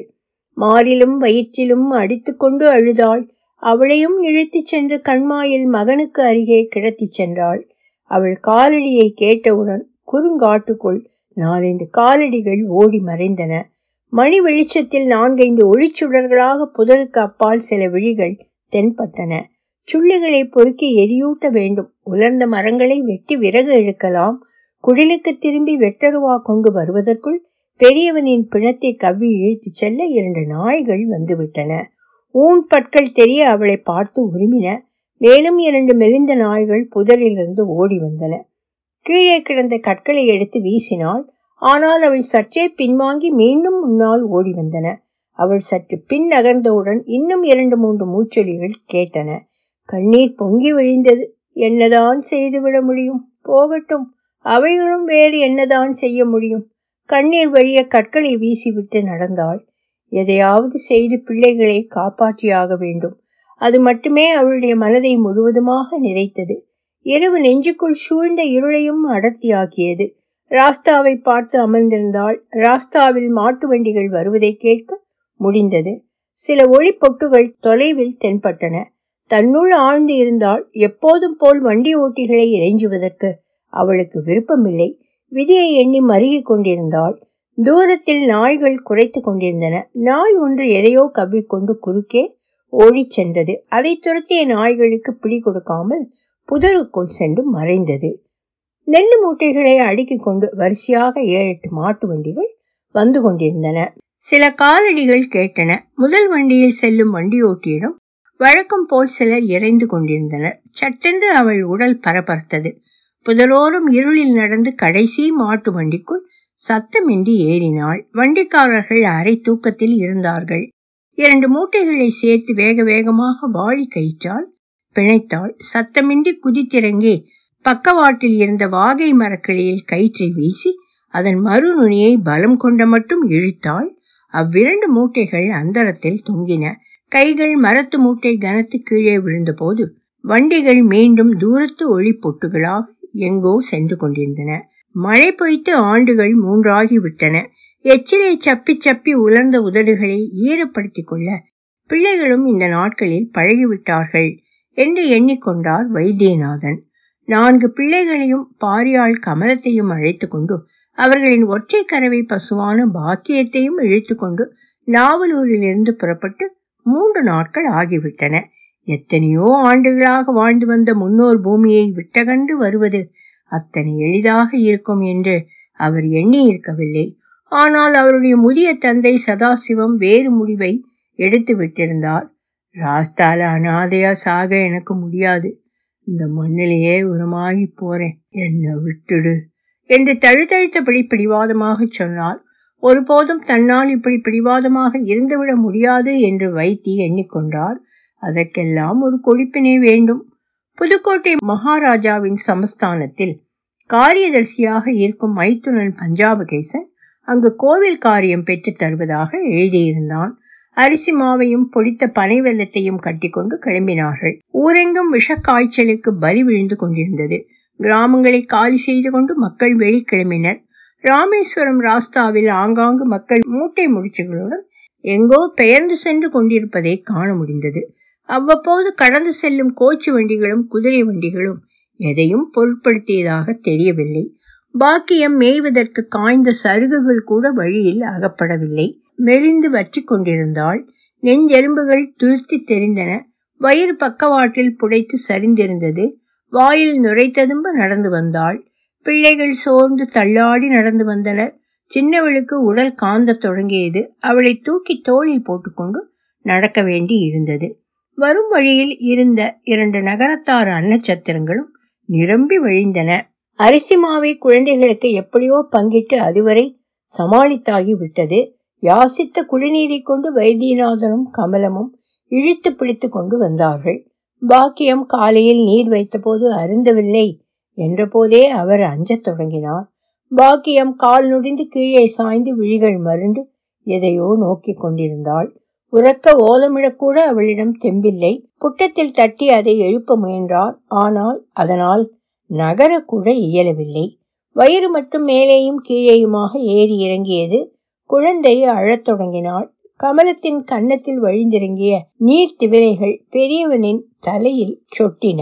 மாறிலும் வயிற்றிலும் அடித்துக்கொண்டு அழுதாள். அவளையும் இழுத்துச் சென்று கண்மாயில் மகனுக்கு அருகே கிடத்திச் சென்றாள். அவள் காலடியை கேட்டவுடன் குறுங்காட்டுக்குள் நாலைந்து காலடிகள் ஓடி மறைந்தன. மணி வெளிச்சத்தில் நான்கைந்து ஒளிச்சுடர்களாக புதருக்கு அப்பால் சில விழிகள் தென்பட்டன. சுள்ளிகளை பொறுக்கி எரியூட்ட வேண்டும். உலர்ந்த மரங்களை வெட்டி விறகு இழுக்கலாம். குடிலுக்கு திரும்பி வெட்டருவா கொண்டு வருவதற்குள் பெரியவனின் பிணத்தை கவ்வி இழுத்துச் செல்ல இரண்டு நாய்கள் வந்துவிட்டன. ஊன் பற்கள் தெரிய அவளை பார்த்து உருமின. மேலும் இரண்டு மெலிந்த நாய்கள் புதரிலிருந்து ஓடி வந்தன. கீழே கிடந்த கற்களை எடுத்து வீசினாள். ஆனால் அவள் சற்றே பின்வாங்கி மீண்டும் முன்னால் ஓடி வந்தன. அவள் சற்று பின் நகர்ந்தவுடன் இன்னும் இரண்டு மூன்று மூச்சொலிகள் கேட்டன. கண்ணீர் பொங்கி விழிந்தது. என்னதான் செய்துவிட முடியும்? போகட்டும். அவைகளும் வேறு என்னதான் செய்ய முடியும்? கண்ணீர் வழிய கற்களை வீசிவிட்டு நடந்தாள். எதையாவது செய்து பிள்ளைகளை காப்பாற்றியாக வேண்டும். அது மட்டுமே அவளுடைய மனதை முழுவதுமாக நிறைத்தது. இரவு நெஞ்சுக்குள் சூழ்ந்த இருளையும் அடர்த்தியாக்கியது. ராஸ்தாவை பார்த்து அமர்ந்திருந்தால் ராஸ்தாவில் மாட்டு வண்டிகள் வருவதை கேட்க முடிந்தது. சில ஒளி பொட்டுகள் தொலைவில் தென்பட்டன. தன்னுள் ஆழ்ந்து இருந்தால் எப்போதும் போல் வண்டி ஓட்டிகளை இறைஞ்சுவதற்கு அவளுக்கு விருப்பமில்லை. விதியை எண்ணி மருகிக் கொண்டிருந்தாள். தூரத்தில் நாய்கள் குறைத்து கொண்டிருந்தன. நாய் ஒன்று எதையோ கவ்விக்கொண்டு குறுக்கே ஓடிச் சென்றது. அதை துரத்திய நாய்களுக்கு பிடி கொடுக்காமல் புதருக்குள் சென்று மறைந்தது. நெல்லு மூட்டைகளை அடுக்கிக் கொண்டு வரிசையாக ஏழு எட்டு மாட்டு வண்டிகள் வந்து கொண்டிருந்தன. சில காலடிகள் கேட்டன. முதல் வண்டியில் செல்லும் வண்டியோட்டியிடம் வழக்கம் போல் சிலர் இறைந்து கொண்டிருந்தனர். சட்டென்று அவள் உடல் பரபரத்தது. புதலோரும் இருளில் நடந்து கடைசி மாட்டு வண்டிக்குள் சத்தமின்றி ஏறினாள். வண்டிக்காரர்கள் அரை தூக்கத்தில் இருந்தார்கள். இரண்டு மூட்டைகளை சேர்த்து வேக வேகமாக வாளி கயிற்றால் பிணைத்தாள் சத்தமின்றி குதித்திறங்கி பக்கவாட்டில் இருந்த வாகை மரக்கிளையில் கயிற்றை வீசி அதன் மறுநுனியை பலம் கொண்ட மட்டும் இழுத்தாள். அவ்விரண்டு மூட்டைகள் அந்தரத்தில் தொங்கின. கைகள் மரத்து மூட்டை கனத்து கீழே விழுந்தபோது வண்டிகள் மீண்டும் தூரத்து ஒளி பொட்டுகளாக எங்கோ சென்று கொண்டிருந்தன. மழை பொய்த்து ஆண்டுகள் மூன்றாகி விட்டன எச்சிலை சப்பி சப்பி உலர்ந்த உதடுகளை ஈரப்படுத்திக் கொள்ள பிள்ளைகளும் இந்த நாட்களில் பழகிவிட்டார்கள். என்று எண்ணிக்கொண்டார் வைத்தியநாதன். நான்கு பிள்ளைகளையும் பாரியாள் கமலத்தையும் அழைத்து கொண்டு அவர்களின் ஒற்றை கறவை பசுவான பாக்கியத்தையும் இழுத்து கொண்டு நாவலூரிலிருந்து புறப்பட்டு மூன்று நாட்கள் ஆகிவிட்டன. எத்தனையோ ஆண்டுகளாக வாழ்ந்து வந்த முன்னோர் பூமியை விட்டகண்டு வருவது அத்தனை எளிதாக இருக்கும் என்று அவர் எண்ணியிருக்கவில்லை. ஆனால் அவருடைய முதிய தந்தை சதாசிவம் வேறு முடிவை எடுத்து விட்டிருந்தார் ராஸ்தால அனாதையா சாக எனக்கு முடியாது. இந்த மண்ணிலேயே உரமாகி போறேன். என்னை விட்டுடு என்று தழுதழுத்தபடி பிடிவாதமாக சொன்னார் ஒருபோதும் தன்னால் இப்படி பிடிவாதமாக இருந்துவிட முடியாது என்று வைத்தி எண்ணிக்கொண்டார் அதற்கெல்லாம் ஒரு கொழுப்பினை வேண்டும். புதுக்கோட்டை மகாராஜாவின் சமஸ்தானத்தில் காரியதர்சியாக இருக்கும் மைத்துனன் பஞ்சாபகேசன் அங்கு கோவில் காரியம் பெற்றுத் தருவதாக எழுதியிருந்தான். அரிசி மாவையும் பொடித்த பனை வெள்ளத்தையும் கட்டிக்கொண்டு கிளம்பினார்கள். ஊரெங்கும் விஷக்காய்ச்சலுக்கு பலி விழுந்து கொண்டிருந்தது. கிராமங்களை காலி செய்து கொண்டு மக்கள் வெளிக்கிளம்பினர் ராமேஸ்வரம் ராஸ்தாவில் ஆங்காங்கு மக்கள் மூட்டை முடிச்சுகளுடன் எங்கோ பெயர்ந்து சென்று கொண்டிருப்பதை காண முடிந்தது. அவ்வப்போது கடந்து செல்லும் கோச்சு வண்டிகளும் குதிரை வண்டிகளும் எதையும் பொருட்படுத்தியதாக தெரியவில்லை. பாக்கியம் மேய்வதற்கு காய்ந்த சருகுகள் கூட வழியில் அகப்படவில்லை. மெலிந்து வற்றி கொண்டிருந்தாள். நெஞ்செலும்புகள் துருத்தி தெரிந்தன. வயிறு பக்கவாட்டில் புடைத்து சரிந்திருந்தது. வாயில் நுரைத்ததும்ப நடந்து வந்தாள். பிள்ளைகள் சோர்ந்து தள்ளாடி நடந்து வந்தனர். சின்னவளுக்கு உடல் காந்தத் தொடங்கியது. அவளை தூக்கி தோளில் போட்டுக்கொண்டு நடக்க வேண்டி இருந்தது. வரும் வழியில் இருந்த இரண்டு நகரத்தார் அன்னச்சத்திரங்களும் நிரம்பி வழிந்தன. அரிசி மாவை குழந்தைகளுக்கு எப்படியோ பங்கிட்டு அதுவரை சமாளித்தாகி விட்டது. யாசித்த குடிநீரை கொண்டு வைத்தியநாதனும் கமலமும் இழுத்து பிடித்து கொண்டு வந்தார்கள். பாக்கியம் காலையில் நீர் வைத்தபோது அருந்தவில்லை என்றபோதே அவர் அஞ்சத் தொடங்கினார். பாக்கியம் கால் நொடிந்து கீழே சாய்ந்து விழிகள் மருண்டு எதையோ நோக்கி கொண்டிருந்தாள். உறக்க ஓலமிடக்கூட அவளிடம் தெம்பில்லை. புட்டத்தில் தட்டி அதை எழுப்ப முயன்றார். ஆனால் அதனால் நகரக்கூட இயலவில்லை. வயிறு மட்டும் மேலேயும் கீழேயுமாக ஏறி இறங்கியது. குழந்தை அழத் தொடங்கினாள். கமலத்தின் கன்னத்தில் வழிந்திறங்கிய நீர் திவிலைகள் பெரியவனின் தலையில் சொட்டின.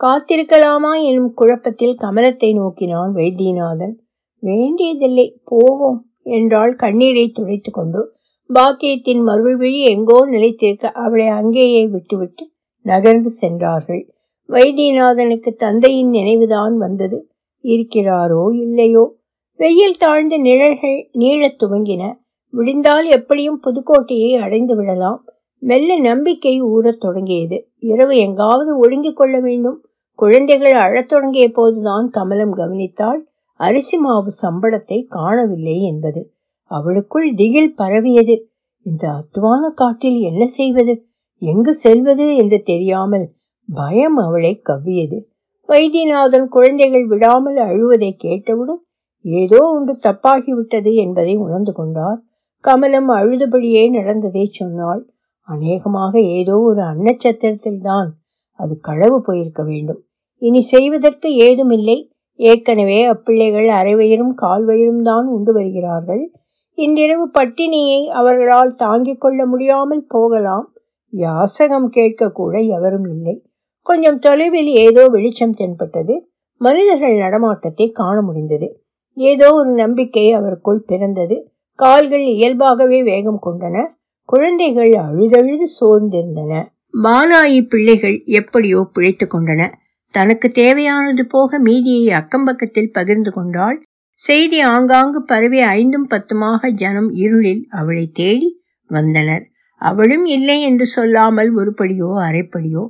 காத்திருக்கலாமா எனும் குழப்பத்தில் கமலத்தை நோக்கினான் வைத்தியநாதன். வேண்டியதில்லை போவோம் என்றாள் கண்ணீரை துடைத்து கொண்டு பாக்கியத்தின் மருள் விழி எங்கோ நிலைத்திருக்க அவளை அங்கேயே விட்டுவிட்டு நகர்ந்து சென்றார்கள். வைத்தியநாதனுக்கு தந்தையின் நினைவுதான் வந்தது. இருக்கிறாரோ இல்லையோ? வெயில் தாழ்ந்த நிழல்கள் நீளத் துவங்கின. விடிந்தால் எப்படியும் புதுக்கோட்டையை அடைந்து விடலாம். மெல்ல நம்பிக்கை ஊறத் தொடங்கியது. இரவு எங்காவது ஒழுங்கிக் கொள்ள வேண்டும். குழந்தைகள் அழத் தொடங்கிய போதுதான் கமலம் கவனித்தாள். அரிசி மாவு சம்பளத்தை காணவில்லை என்பது. அவளுக்குள் திகில் பரவியது. இந்த அத்துவான காட்டில் என்ன செய்வது? எங்கு செல்வது என்று தெரியாமல் பயம் அவளை கவ்வியது. வைத்தியநாதன் குழந்தைகள் விடாமல் அழுவதை கேட்டவுடன் ஏதோ ஒன்று தப்பாகிவிட்டது என்பதை உணர்ந்து கொண்டார். கமலம் அழுதபடியே நடந்ததை சொன்னாள். அநேகமாக ஏதோ ஒரு அன்னச்சத்திரத்தில்தான் அது களவு போயிருக்க வேண்டும். இனி செய்வதற்கு ஏதுமில்லை. ஏற்கனவே அப்பிள்ளைகள் அரைவயிறும் கால்வயிறும் தான் உண்டு வருகிறார்கள். இன்றிரவு பட்டினியை அவர்களால் தாங்கிக் கொள்ள முடியாமல் போகலாம். யாசகம் கேட்க கூட எவரும் இல்லை. கொஞ்சம் தொலைவில் ஏதோ வெளிச்சம் தென்பட்டது. மனிதர்கள் நடமாட்டத்தை காண முடிந்தது. ஏதோ ஒரு நம்பிக்கை அவருக்குள் பிறந்தது. கால்கள் இயல்பாகவே வேகம் கொண்டன. குழந்தைகள் அழுதழுது சோர்ந்திருந்தன. பாலாயி பிள்ளைகள் எப்படியோ பிழைத்து கொண்டன. தனக்கு தேவையானது போக மீதியை அக்கம்பக்கத்தில் பகிர்ந்து கொண்டாள். செய்தி ஆங்காங்கு பரவி ஐந்தும் பத்துமாக ஜனம் இருளில் அவளை தேடி வந்தனர். அவளும் இல்லை என்று சொல்லாமல் ஒருபடியோ அரைப்படியோ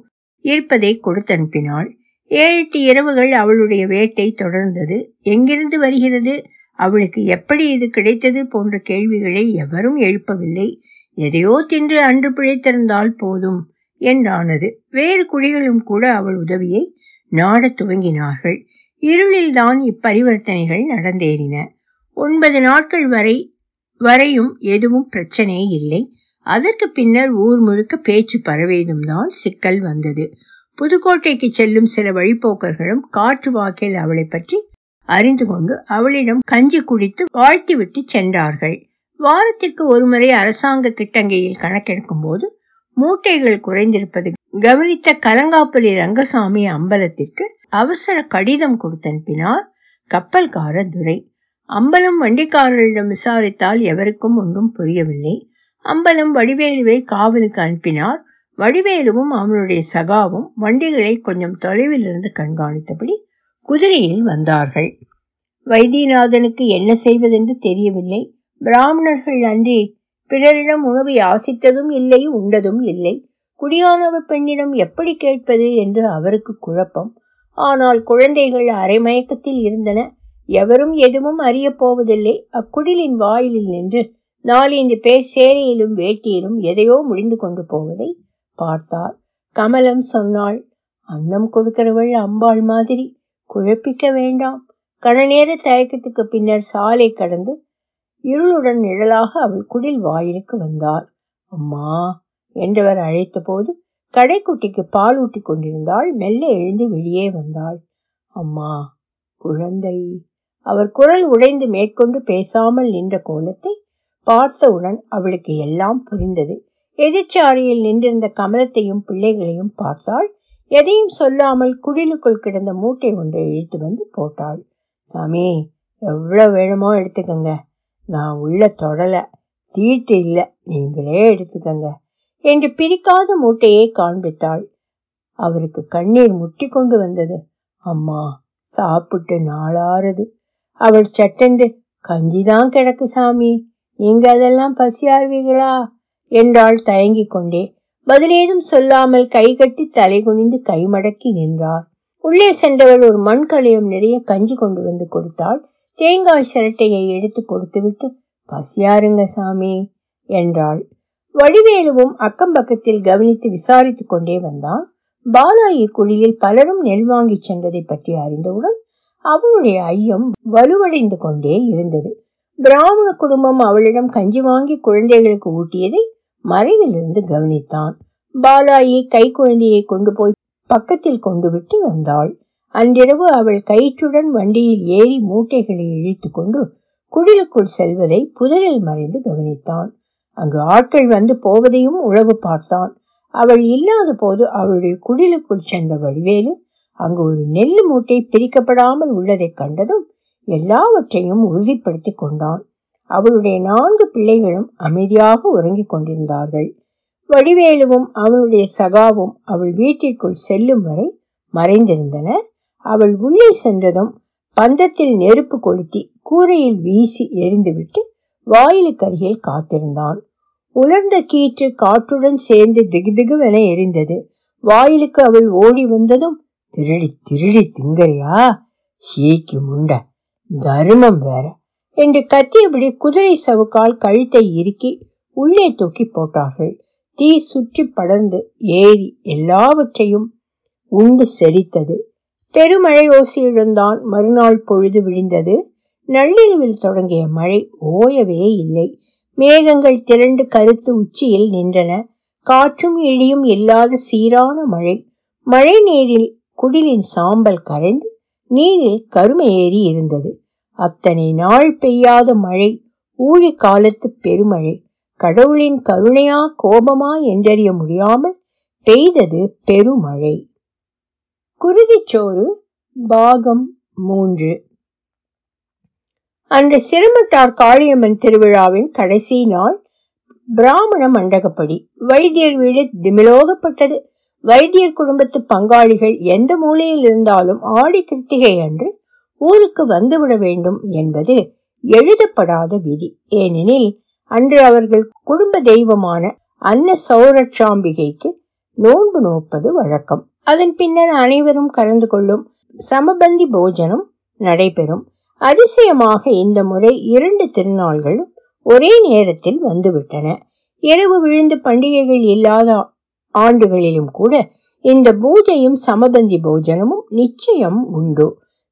இருப்பதை கொடுத்தனுப்பினாள். ஏழெட்டு இரவுகள் அவளுடைய வேட்டை தொடர்ந்தது. எங்கிருந்து வருகிறது? அவளுக்கு எப்படி இது கிடைத்தது போன்ற கேள்விகளை எவரும் எழுப்பவில்லை. எதையோ தின்று அன்று பிழைத்திருந்தால் போதும் என்றானது. வேறு குழிகளும் கூட அவள் உதவியை நாடத் துவங்கினார்கள். இருளில்தான் இப்பரிவர்த்தனைகள் நடந்தேறின. ஒன்பது நாட்கள் வரை வரையும் எதுவும் பிரச்சனை இல்லை. அதற்கு பின்னர் ஊர் முழுக்க பேச்சு பரவியதும் தான் சிக்கல் வந்தது. புதுக்கோட்டைக்கு செல்லும் சில வழிப்போக்கர்களும் காற்று வாக்கில் அவளை பற்றி அறிந்து கொண்டு அவளிடம் கஞ்சி குடித்து வாழ்த்திவிட்டு சென்றார்கள். வாரத்திற்கு ஒருமுறை அரசாங்க கிட்டங்கையில் கணக்கெடுக்கும் போது மூட்டைகள் குறைந்திருப்பது கவனித்த கலங்காப்பலி ரங்கசாமி அம்பலத்திற்கு அவசர கடிதம் கொடுத்தனுப்பினார் கப்பல்கார துரை. அம்பலம் வண்டிக்காரரிடம் விசாரித்தால் எவருக்கும் ஒன்றும் புரியவில்லை. அம்பலம் வடிவேலுவை காவலுக்கு அனுப்பினார். வடிவேலுவும் அவனுடைய சகாவும் வண்டிகளை கொஞ்சம் தொலைவில் இருந்து கண்காணித்தபடி குதிரையில் வந்தார்கள். வைத்தியநாதனுக்கு என்ன செய்வதென்று தெரியவில்லை. பிராமணர்கள் அன்றி பிறரிடம் உணவு யாசித்ததும் இல்லை உண்டதும் இல்லை. குடியானவ பெண்ணிடம் எப்படி கேட்பது என்று அவருக்கு குழப்பம். ஆனால் குழந்தைகள் அரைமயக்கத்தில் இருந்தன. எவரும் எதுவும் அறியப் போவதில்லை. அக்குடிலின் வாயிலில் நின்று நாலஞ்சு பேர் சேரையிலும் வேட்டியிலும் எதையோ முடிந்து கொண்டு போவதை பார்த்தார் கமலம் சொன்னாள் அன்னம் கொடுக்கிறவள் அம்பாள் மாதிரி குழப்பிக்க வேண்டாம். கணநேர தயக்கத்துக்கு பின்னர் சாலை கடந்து இருளுடன் நிழலாக அவள் குடில் வாயிலுக்கு வந்தார் அம்மா என்றவர் அழைத்த போது கடைக்குட்டிக்கு பால் ஊட்டி கொண்டிருந்தாள். மெல்ல எழுந்து வெளியே வந்தாள். அம்மா குழந்தை. அவர் குரல் உடைந்து மேற்கொண்டு பேசாமல் நின்ற கோலத்தை பார்த்தவுடன் அவளுக்கு எல்லாம் புரிந்தது. எதிர்ச்சாரியில் நின்றிருந்த கமலத்தையும் பிள்ளைகளையும் பார்த்தாள். எதையும் சொல்லாமல் குடிலுக்குள் கிடந்த மூட்டை ஒன்றை இழுத்து வந்து போட்டாள். சாமி எவ்வளோ வேணுமோ எடுத்துக்கங்க. நான் உள்ள தொடல. சீட்டு இல்லை. நீங்களே எடுத்துக்கங்க என்று பிரிக்காத மூட்டையை காண்பித்தாள். அவருக்கு கண்ணீர் முட்டி கொண்டு வந்தது. அம்மா சாப்பிட்டு நாளாறுது. அவள் சட்டென்று கஞ்சிதான் கிடக்கு சாமி. நீங்க அதெல்லாம் பசியார்வீர்களா? என்றாள் தயங்கிக் கொண்டே பதிலேதும் சொல்லாமல் கை கட்டி தலை குனிந்து கை மடக்கி நின்றார். உள்ளே சென்றவள் ஒரு மண் கலையம் நிறைய கஞ்சி கொண்டு வந்து கொடுத்தாள். தேங்காய் சிரட்டையை எடுத்து கொடுத்துவிட்டு பசியாருங்க சாமி என்றாள். வடிவேலுவும் அக்கம் பக்கத்தில் கவனித்து விசாரித்துக் கொண்டே வந்தான். பாலாயி குழியில் பலரும் நெல் வாங்கி சென்றதை பற்றி அறிந்தவுடன் அவனுடைய ஐயம் வலுவடைந்து கொண்டே இருந்தது. பிராமண குடும்பம் அவளிடம் கஞ்சி வாங்கி குழந்தைகளுக்கு ஊட்டியதை மறைவிலிருந்து கவனித்தான். பாலாயி கை குழந்தையை கொண்டு போய் பக்கத்தில் கொண்டு விட்டு வந்தாள். அன்றிரவு அவள் கயிற்றுடன் வண்டியில் ஏறி மூட்டைகளை இழுத்து கொண்டு குடிலுக்குள் செல்வதை புதரில் மறைந்து கவனித்தான். அங்கு ஆட்கள் வந்து போவதையும் உழவு பார்த்தான். அவள் இல்லாத போது அவளுடைய குடிலுக்குள் சென்ற வடிவேலு அங்கு ஒரு நெல் மூட்டை பிரிக்கப்படாமல் உள்ளதைக் கண்டதும் எல்லாவற்றையும் உறுதிப்படுத்தி கொண்டான். அவளுடைய நான்கு பிள்ளைகளும் அமைதியாக உறங்கிக் கொண்டிருந்தார்கள். வடிவேலுவும் அவனுடைய சகாவும் அவள் வீட்டிற்குள் செல்லும் வரை மறைந்திருந்தனர் அவள் உள்ளே சென்றதும் பந்தத்தில் நெருப்பு கொளுத்தி கூரையில் வீசி எரிந்துவிட்டு வாயிலுக்கு அருகில் காத்திருந்தான். உலர்ந்த கீற்று காற்றுடன் சேர்ந்து திகுதிகுவென எரிந்தது. வாயிலுக்கு அவள் ஓடி வந்ததும் திருடி திருடி திங்கறியா? சீக்கி முண்ட தர்மம் வேற. என்று கத்தியபடி குதிரை சவுக்கால் கழுத்தை இறுக்கி உள்ளே தூக்கி போட்டார்கள். தீ சுற்றி படர்ந்து ஏறி எல்லாவற்றையும் உண்டு செரித்தது பெருமழை ஓசியிடந்தான் மறுநாள் பொழுது விழிந்தது நள்ளிரவில் தொடங்கிய மழை ஓயவே இல்லை. மேகங்கள் திரண்டு கருத்து உச்சியில் நின்றன. காற்றும் இழியும் இல்லாத சீரான மழை. மழை நீரில் குடிலின் சாம்பல் கரைந்து நீரில் கருமை ஏறி இருந்தது. அத்தனை நாள் பெய்யாத மழை ஊழி காலத்து பெருமழை கடவுளின் கருணையா கோபமா என்றறிய முடியாமல் பெய்தது பெருமழை. குருதிச்சோறு பாகம் மூன்று. அன்று சிரமத்தார் காளியம்மன் திருவிழாவின் கடைசி நாள் பிராமண மண்டகப்படி. வைத்தியர் வீடு திமிலோகப்பட்டது. வைத்தியர் குடும்பத்து பங்காளிகள் எந்த மூலையில் இருந்தாலும் ஆடி கிருத்திகை அன்று ஊருக்கு வந்துவிட வேண்டும் என்பது எழுதப்படாத விதி. ஏனெனில் அன்று அவர்கள் குடும்ப தெய்வமான அன்ன சௌரட்சாம்பிகைக்கு நோன்பு நோப்பது வழக்கம். அதன் பின்னர் அனைவரும் கலந்து கொள்ளும் சமபந்தி போஜனம் நடைபெறும். அதிசயமாக இந்த முறை இரண்டு திருநாள்களும் ஒரே நேரத்தில் வந்துவிட்டன. இரவு விழுந்து பண்டிகைகள் இல்லாத ஆண்டுகளிலும் கூட இந்த பூஜையும் சமபந்தி போஜனமும் நிச்சயம் உண்டு.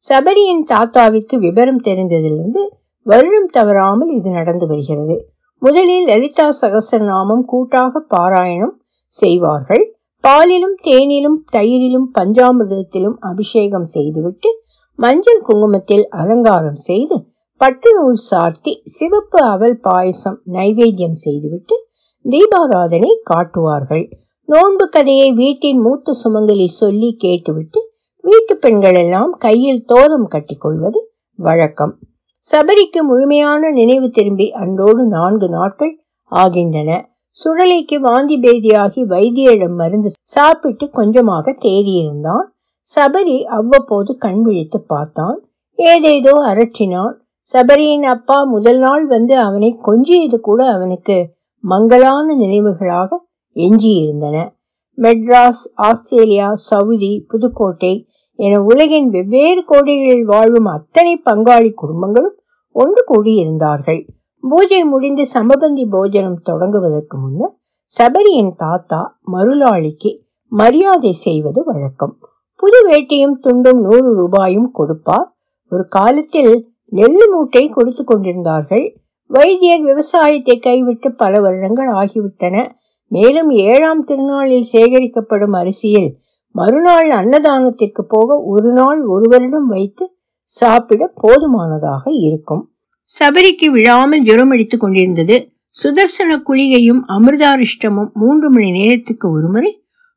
சபரியின் தாத்தாவிற்கு விவரம் தெரிந்ததிலிருந்து வருடம் தவறாமல் இது நடந்து வருகிறது. முதலில் லலிதா சகசரநாமம் கூட்டாக பாராயணம் செய்வார்கள். பாலிலும் தேனிலும் தயிரிலும் பஞ்சாமிர்தத்திலும் அபிஷேகம் செய்துவிட்டு மஞ்சள் குங்குமத்தில் அலங்காரம் செய்து பட்டு நூல் சார்த்தி சிவப்பு அவல் பாயசம் நைவேத்தியம் செய்துவிட்டு தீபாராதனை காட்டுவார்கள். நோன்பு கதையை வீட்டின் மூத்த சுமங்கலி சொல்லி கேட்டுவிட்டு வீட்டு பெண்கள் எல்லாம் கையில் தோரம் கட்டிக்கொள்வது வழக்கம். சபரிக்கு முழுமையான நினைவு திரும்பி அன்றோடு நான்கு நாட்கள் ஆகின்றன. சுடலைக்கு வாந்தி பேதியாகி வைத்தியரிடம் மருந்து சாப்பிட்டு கொஞ்சமாக தேறியிருந்தான். சபரி அவ்வப்போது கண் விழித்து பார்த்தான். ஏதேதோ அரற்றினான். சபரியின் அப்பா முதல் நாள் வந்து அவனை கொஞ்சியது கூட அவனுக்கு மங்களான நினைவுகளாக எஞ்சியிருந்தன. மெட்ராஸ் ஆஸ்திரேலியா சவுதி புதுக்கோட்டை என உலகின் வெவ்வேறு கோடைகளில் வாழும் அத்தனை பங்காளி குடும்பங்களும் ஒன்று கூடியிருந்தார்கள். பூஜை முடிந்து சமபந்தி போஜனம் தொடங்குவதற்கு முன்னர் சபரியின் தாத்தா மருளாளிக்கு மரியாதை செய்வது வழக்கம். புது வேட்டியும் துண்டும் நூறு ரூபாயும் கொடுப்பார். ஒரு காலத்தில் நெல்லு மூட்டை கொடுத்து கொண்டிருந்தார்கள். வைத்தியர் விவசாயத்தை கைவிட்டு பல வருடங்கள் ஆகிவிட்டன. மேலும் ஏழாம் திருநாளில் சேகரிக்கப்படும் அரிசியில் மறுநாள் அன்னதானத்திற்கு போக ஒரு நாள் ஒரு வருடம் வைத்து சாப்பிட போதுமானதாக இருக்கும். சபரிக்கு விழாமல் ஜுரம் அடித்துக் கொண்டிருந்தது. சுதர்சன குளிகையும் அமிர்தாரிஷ்டமும் மூன்று மணி நேரத்துக்கு ஒருமுறை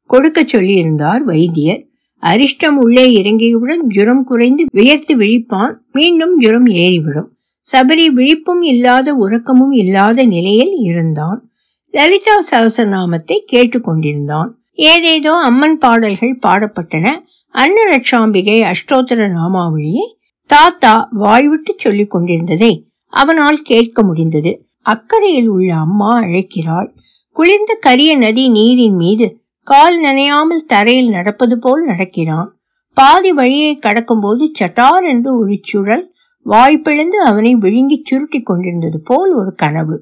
கொடுக்க சொல்லியிருந்தார் வைத்தியர். அரிஷ்டம் உள்ளே இறங்கியவுடன் ஜுரம் குறைந்து வியர்த்து விழிப்பான். மீண்டும் ஜுரம் ஏறிவிடும். சபரி விழிப்பும் இல்லாத உறக்கமும் இல்லாத நிலையில் இருந்தான். லலிதா சகசநாமத்தை கேட்டுக்கொண்டிருந்தான். ஏதேதோ அம்மன் பாடல்கள் பாடப்பட்டன. அன்னலட்சாம்பிகை அஷ்டோத்தர நாமாவளியை தாத்தா வாய்விட்டு சொல்லிக் கொண்டிருந்ததை அவனால் கேட்க முடிந்தது. அக்கறையில் உள்ள அம்மா அழைக்கிறாள். குளிர்ந்த கரிய நதி நீரின் மீது கால் நனையாமல் தரையில் நடப்பது போல் நடக்கிறான். பாதி வழியை கடக்கும்போது சட்டார் என்று ஒரு சுழல் வாய்ப்பிழந்து அவனை விழுங்கி சுருட்டி கொண்டிருந்தது போல் ஒரு கனவு.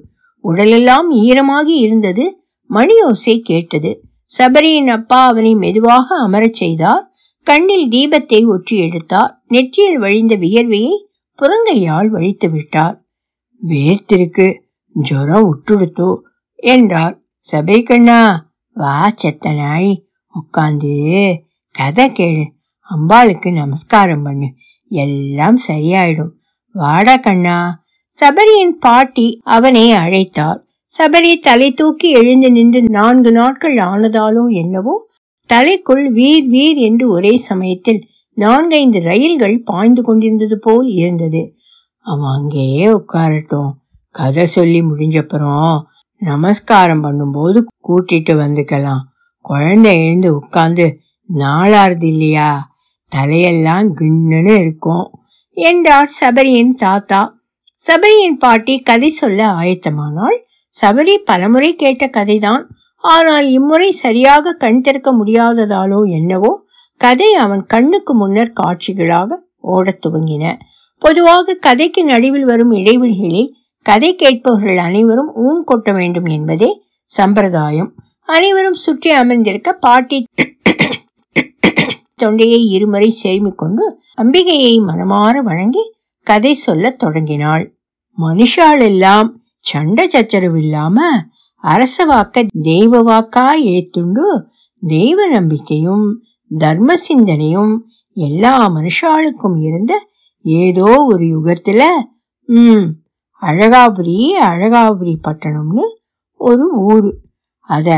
உடலெல்லாம் ஈரமாகி இருந்தது. மணியோசை கேட்டது. சபரியின் அப்பா அவனை மெதுவாக அமரச் செய்தார். கண்ணில் தீபத்தை ஒற்றி எடுத்தார். நெற்றியில் வழிந்த வியர்வையை புதங்கையால் வழித்து விட்டார். வேர்த்திருக்கு ஜுரம் உற்றுடுத்தோ என்றார். சபை கண்ணா வா செத்த நாய் உட்காந்து கதை கேளு. அம்பாளுக்கு நமஸ்காரம் பண்ணு. எல்லாம் சரியாயிடும். வாடா கண்ணா சபரியின் பாட்டி அவனை அழைத்தார் சபரி தலை தூக்கி எழுந்து நின்று நான்கு நாட்கள் ஆனதாலோ என்னவோ? தலைக்குள் வீர் வீர் என்று ஒரே சமயத்தில் நான்கைந்து ரயில்கள் பாய்ந்து கொண்டிருந்தது போல் இருந்தது. அவன் அங்கேயே உட்காரட்டும். கதை சொல்லி முடிஞ்சப்புறம் நமஸ்காரம் பண்ணும்போது கூட்டிட்டு வந்துக்கலாம். குழந்தை எழுந்து உட்கார்ந்து நாளாறுது இல்லையா? தலையெல்லாம் கிண்ணுன்னு இருக்கும் என்றார் சபரியின் தாத்தா. சபரியின் பாட்டி கதை சொல்ல ஆயத்தமானாள். சபரி பலமுறை கேட்ட கதைதான். ஆனால் இம்முறை சரியாக கண் திறக்க முடியாததாலோ என்னவோ கதை அவன் கண்ணுக்கு முன்னர் காட்சிகளாக ஓடத் துவங்கின. பொதுவாக கதைக்கு நடுவில் வரும் இடைவெளிகளில் கதை கேட்பவர்கள் அனைவரும் ஊன் கொட்ட வேண்டும் என்பதே சம்பிரதாயம். அனைவரும் சுற்றி அமர்ந்திருக்க பாட்டி தொண்டையை இருமுறை செருமிக் கொண்டு அம்பிகையை மனமாற வழங்கி கதை சொல்லத் தொடங்கினாள். மனுஷாள் எல்லாம் சண்டை சச்சரவில்லாம அரச வாக்க தெய்வ வாக்கா ஏத்துண்டு தெய்வ நம்பிக்கையும் தர்ம சிந்தனையும் எல்லா மனுஷாளுக்கும் இருந்த ஏதோ ஒரு யுகத்துல ம் அழகாபுரி அழகாபுரி பட்டணம்னு ஒரு ஊரு. அத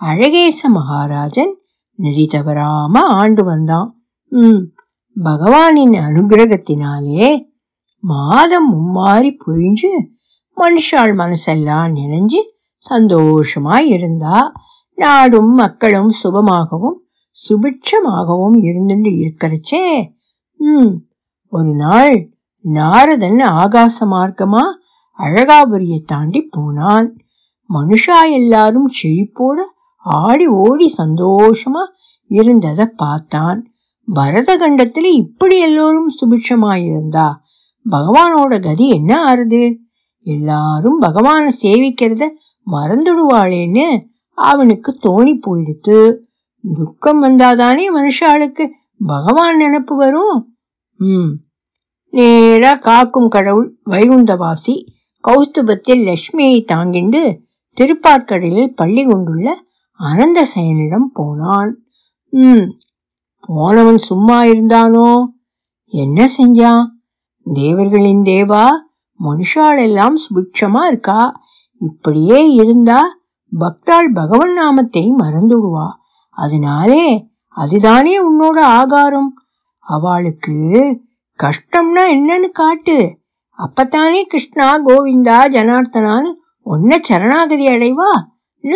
அழகேச மகாராஜன் நெறி தவறாம ஆண்டு வந்தான். ம் பகவானின் அனுகிரகத்தினாலே மாதம் மும்மாறி புரிஞ்சு மனுஷாள் மனசெல்லாம் நினைஞ்சு சந்தோஷமா இருந்தா நாடும் மக்களும் சுபமாகவும் சுபிட்சமாகவும் இருந்துட்டு இருக்கிறச்சே. ம் ஒரு நாள் நாரதன் ஆகாச மார்க்கமா அழகாபுரியை தாண்டி போனான். மனுஷா எல்லாரும் செழிப்போட ஆடி ஓடி சந்தோஷமா இருந்ததை பார்த்தான். பரத கண்டத்தில் இப்படி எல்லோரும் சுபிட்சமாயிருந்தா பகவானோட கதி என்ன ஆறுது? எல்லாரும் பகவான சேவிக்கிறத மறந்துடுவாளேன்னு அவனுக்கு தோணி போயிடுத்து. துக்கம் வந்தாதானே மனுஷாளுக்கு பகவான் நினப்பு வரும்? ம். நேரா காக்கும் கடவுள் வைகுந்தவாசி கௌஸ்துபத்தில் லட்சுமியை தாங்கிண்டு திருப்பாற்கடலில் பள்ளி கொண்டுள்ள அனந்தசயனிடம் போனான். ம். போனவன் சும்மா இருந்தானோ? என்ன செஞ்சான்? தேவர்களின் தேவா மனுஷாள் எல்லாம் சுபிட்சமா இருக்கா? இப்படியே இருந்தா பக்தாள் பகவன் நாமத்தை மறந்துடுவா. அதனாலே அதுதானே உன்னோட ஆகாரம். அவளுக்கு கஷ்டம்னா என்னன்னு காட்டு. அப்பத்தானே கிருஷ்ணா கோவிந்தா ஜனார்த்தனான்னு ஒன்ன சரணாகதி அடைவா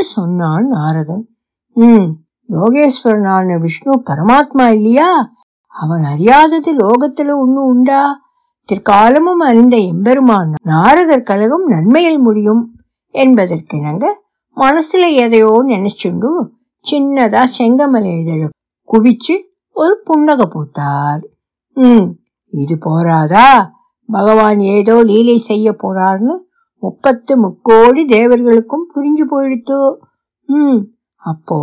சொன்னான் நாரதன். ம் யோகேஸ்வரனான விஷ்ணு பரமாத்மா இல்லையா? அவன் அறியாதது லோகத்துல ஒண்ணு உண்டா? திற்காலமும் அறிந்த எம்பெருமான் நாரதர் கழகம் நன்மையில் முடியும் என்பதற்கிணங்க மனசுல எதையோ நினைச்சுண்டு சின்னதா செங்கமலை இதழ குவிச்சு ஒரு புன்னக பூத்தார். ம் இது போராதா? பகவான் ஏதோ லீலை செய்ய போறார்னு முப்பத்து முக்கோடி தேவர்களுக்கும் புரிஞ்சு போயிடுத்தோ? ம் அப்போ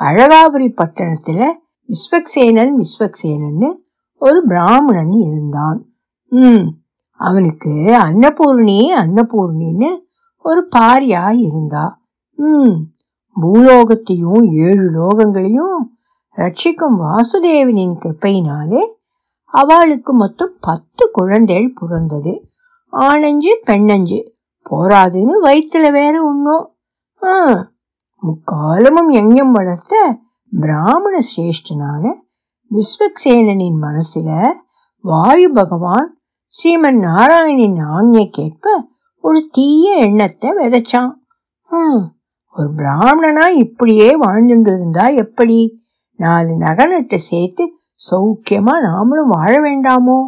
அழகாபுரி பட்டணத்துல விஸ்வக்சேனன் விஸ்வக்சேனன்னு ஒரு பிராமணன் இருந்தான். ம் அவனுக்கு அன்னபூர்ணி அன்னபூர்ணின்னு ஒரு பாரியா இருந்தா. ம் பூலோகத்தையும் ஏழு லோகங்களையும் ரட்சிக்கும் வாசுதேவனின் கிருப்பையினாலே அவளுக்கு மொத்தம் பத்து குழந்தைகள் பிறந்தது. ஆணஞ்சு பெண்ணஞ்சு. போராதுன்னு வயிற்றுல வேற ஒன்றும் ஆ முக்காலமும் எங்கும் வளர்த்த பிராமண சிரேஷ்டனான விஸ்வக்சேனனின் மனசுல வாயு பகவான் ஸ்ரீமன் நாராயணின் ஆజ్ఞைக்கேற்ப ஒரு தீய எண்ணத்தை விதைச்சான். ஒரு பிராமணனா இப்படியே வாழ்ந்துட்டு இருந்தா எப்படி? நாலு நகநட்டு சேர்த்து சௌக்கியமா நாமளும் வாழ வேண்டாமோ?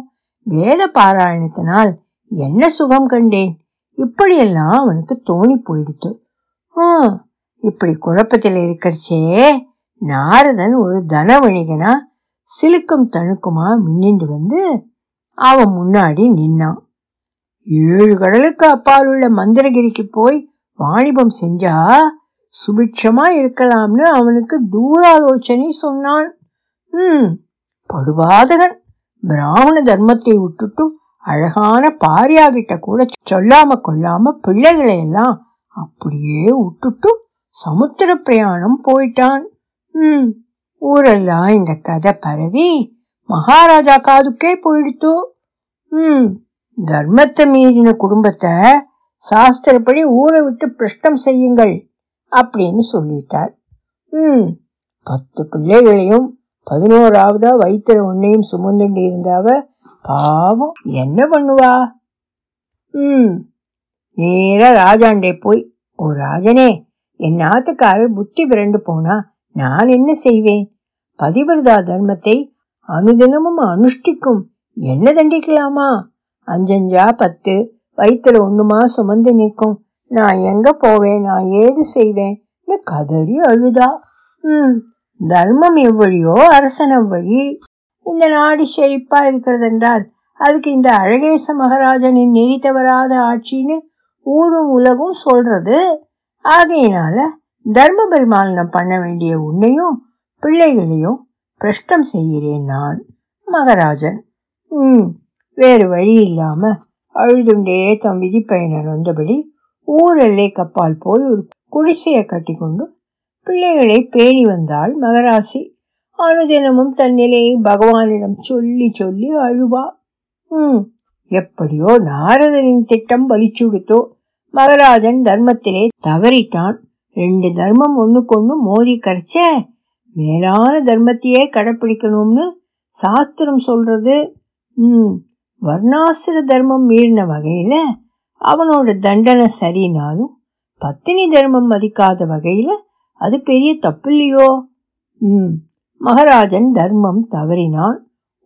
வேத பாராயணத்தினால் என்ன சுகம் கண்டேன்? இப்படியெல்லாம் அவனுக்கு தோணி போயிடுத்து. ஆ இப்படி குழப்பத்தில் இருக்கிறச்சே நாரதன் ஒரு தனவணிகனா சிலுக்கும் தணுக்குமா மின்னிண்டு வந்து அவன் முன்னாடி நின்னான். ஏழு கடலுக்கு அப்பால் உள்ள மந்திரகிரிக்கு போய் வாணிபம் செஞ்சா சுபிட்சமா இருக்கலாம்னு அவனுக்கு தூராலோசனை சொன்னான். ம் படுபாதகன் பிராமண தர்மத்தை விட்டுட்டு அழகான பாரியாகிட்ட கூட சொல்லாம கொள்ளாம பிள்ளைகளை எல்லாம் அப்படியே விட்டுட்டு சமுத்திர பிரயாணம் போயிட்டான். ம் ஊரெல்லாம் இந்த கதை பரவி மகாராஜா காதுக்கே போயிடுத்து ம் தர்மத்தை மீறின குடும்பத்தை சாஸ்திரப்படி ஊரை விட்டு பிரஷ்டம் செய்யுங்கள் அப்படின்னு சொல்லிட்டார். ம் பத்து பிள்ளைகளையும் பதினோராவதா வயிற்றுல ஒன்னையும் சுமந்துட்டு இருந்தாவ பாவம் என்ன பண்ணுவா? ம் நேரா ராஜாண்டே போய் ஓ ராஜனே என் நாத்துக்காரர் புத்தி பிறண்டு போனா நான் என்ன செய்வேன்? பதிவிரதா தர்மத்தை அனுதினமும் அனுஷ்டிக்கும். என்ன தண்டிக்கலாமா? அஞ்சஞ்சா பத்து வயிற்றுல ஒண்ணுமா சுமந்து நிற்கும். நான் எங்க போவேன்? நான் ஏது செய்வேன்? கதறி அழுதா. ம் தர்மம் எவ்வழியோ அரசன் வழி இந்த நாடு செழிப்பா இருக்கிறதென்றால் அதுக்கு இந்த அழகேச மகாராஜனின் நெறி தவறாத ஆட்சின்னு ஊரும் உலகம் சொல்றது? ஆகையினால தர்ம பரிமாலனம் பண்ண வேண்டிய உன்னையும் பிள்ளைகளையும் பிரஷ்டம் செய்கிறேன் நான். மகராஜன் ம் வேறு வழி இல்லாம அழுதுண்டே தம் விதிப்பயனர் வந்தபடி ஊர் எல்லை கப்பால் போய் ஒரு குடிசையை கட்டி கொண்டு பிள்ளைகளை பேணி வந்தாள் மகராசி. அனுதினமும் தன் நிலையை பகவானிடம் சொல்லி சொல்லி அழுவா. ம் எப்படியோ நாரதனின் திட்டம் பலிச்சுடுத்தோ. மகராஜன் தர்மத்திலே தவறிட்டான். ரெண்டு தர்மம் ஒண்ணுக்கொண்ணு மோதி கரைச்ச. மேலான தர்மத்தையே கடைப்பிடிக்கணும்னு சாஸ்திரம் சொல்றது. ம் வர்ணாசிர தர்மம் மீறின வகையில் அவனோட தண்டனை சரினாலும் பத்தினி தர்மம் மதிக்காத வகையில் அது பெரிய தப்பு இல்லையோ ம் மகாராஜன் தர்மம் தவறினான்.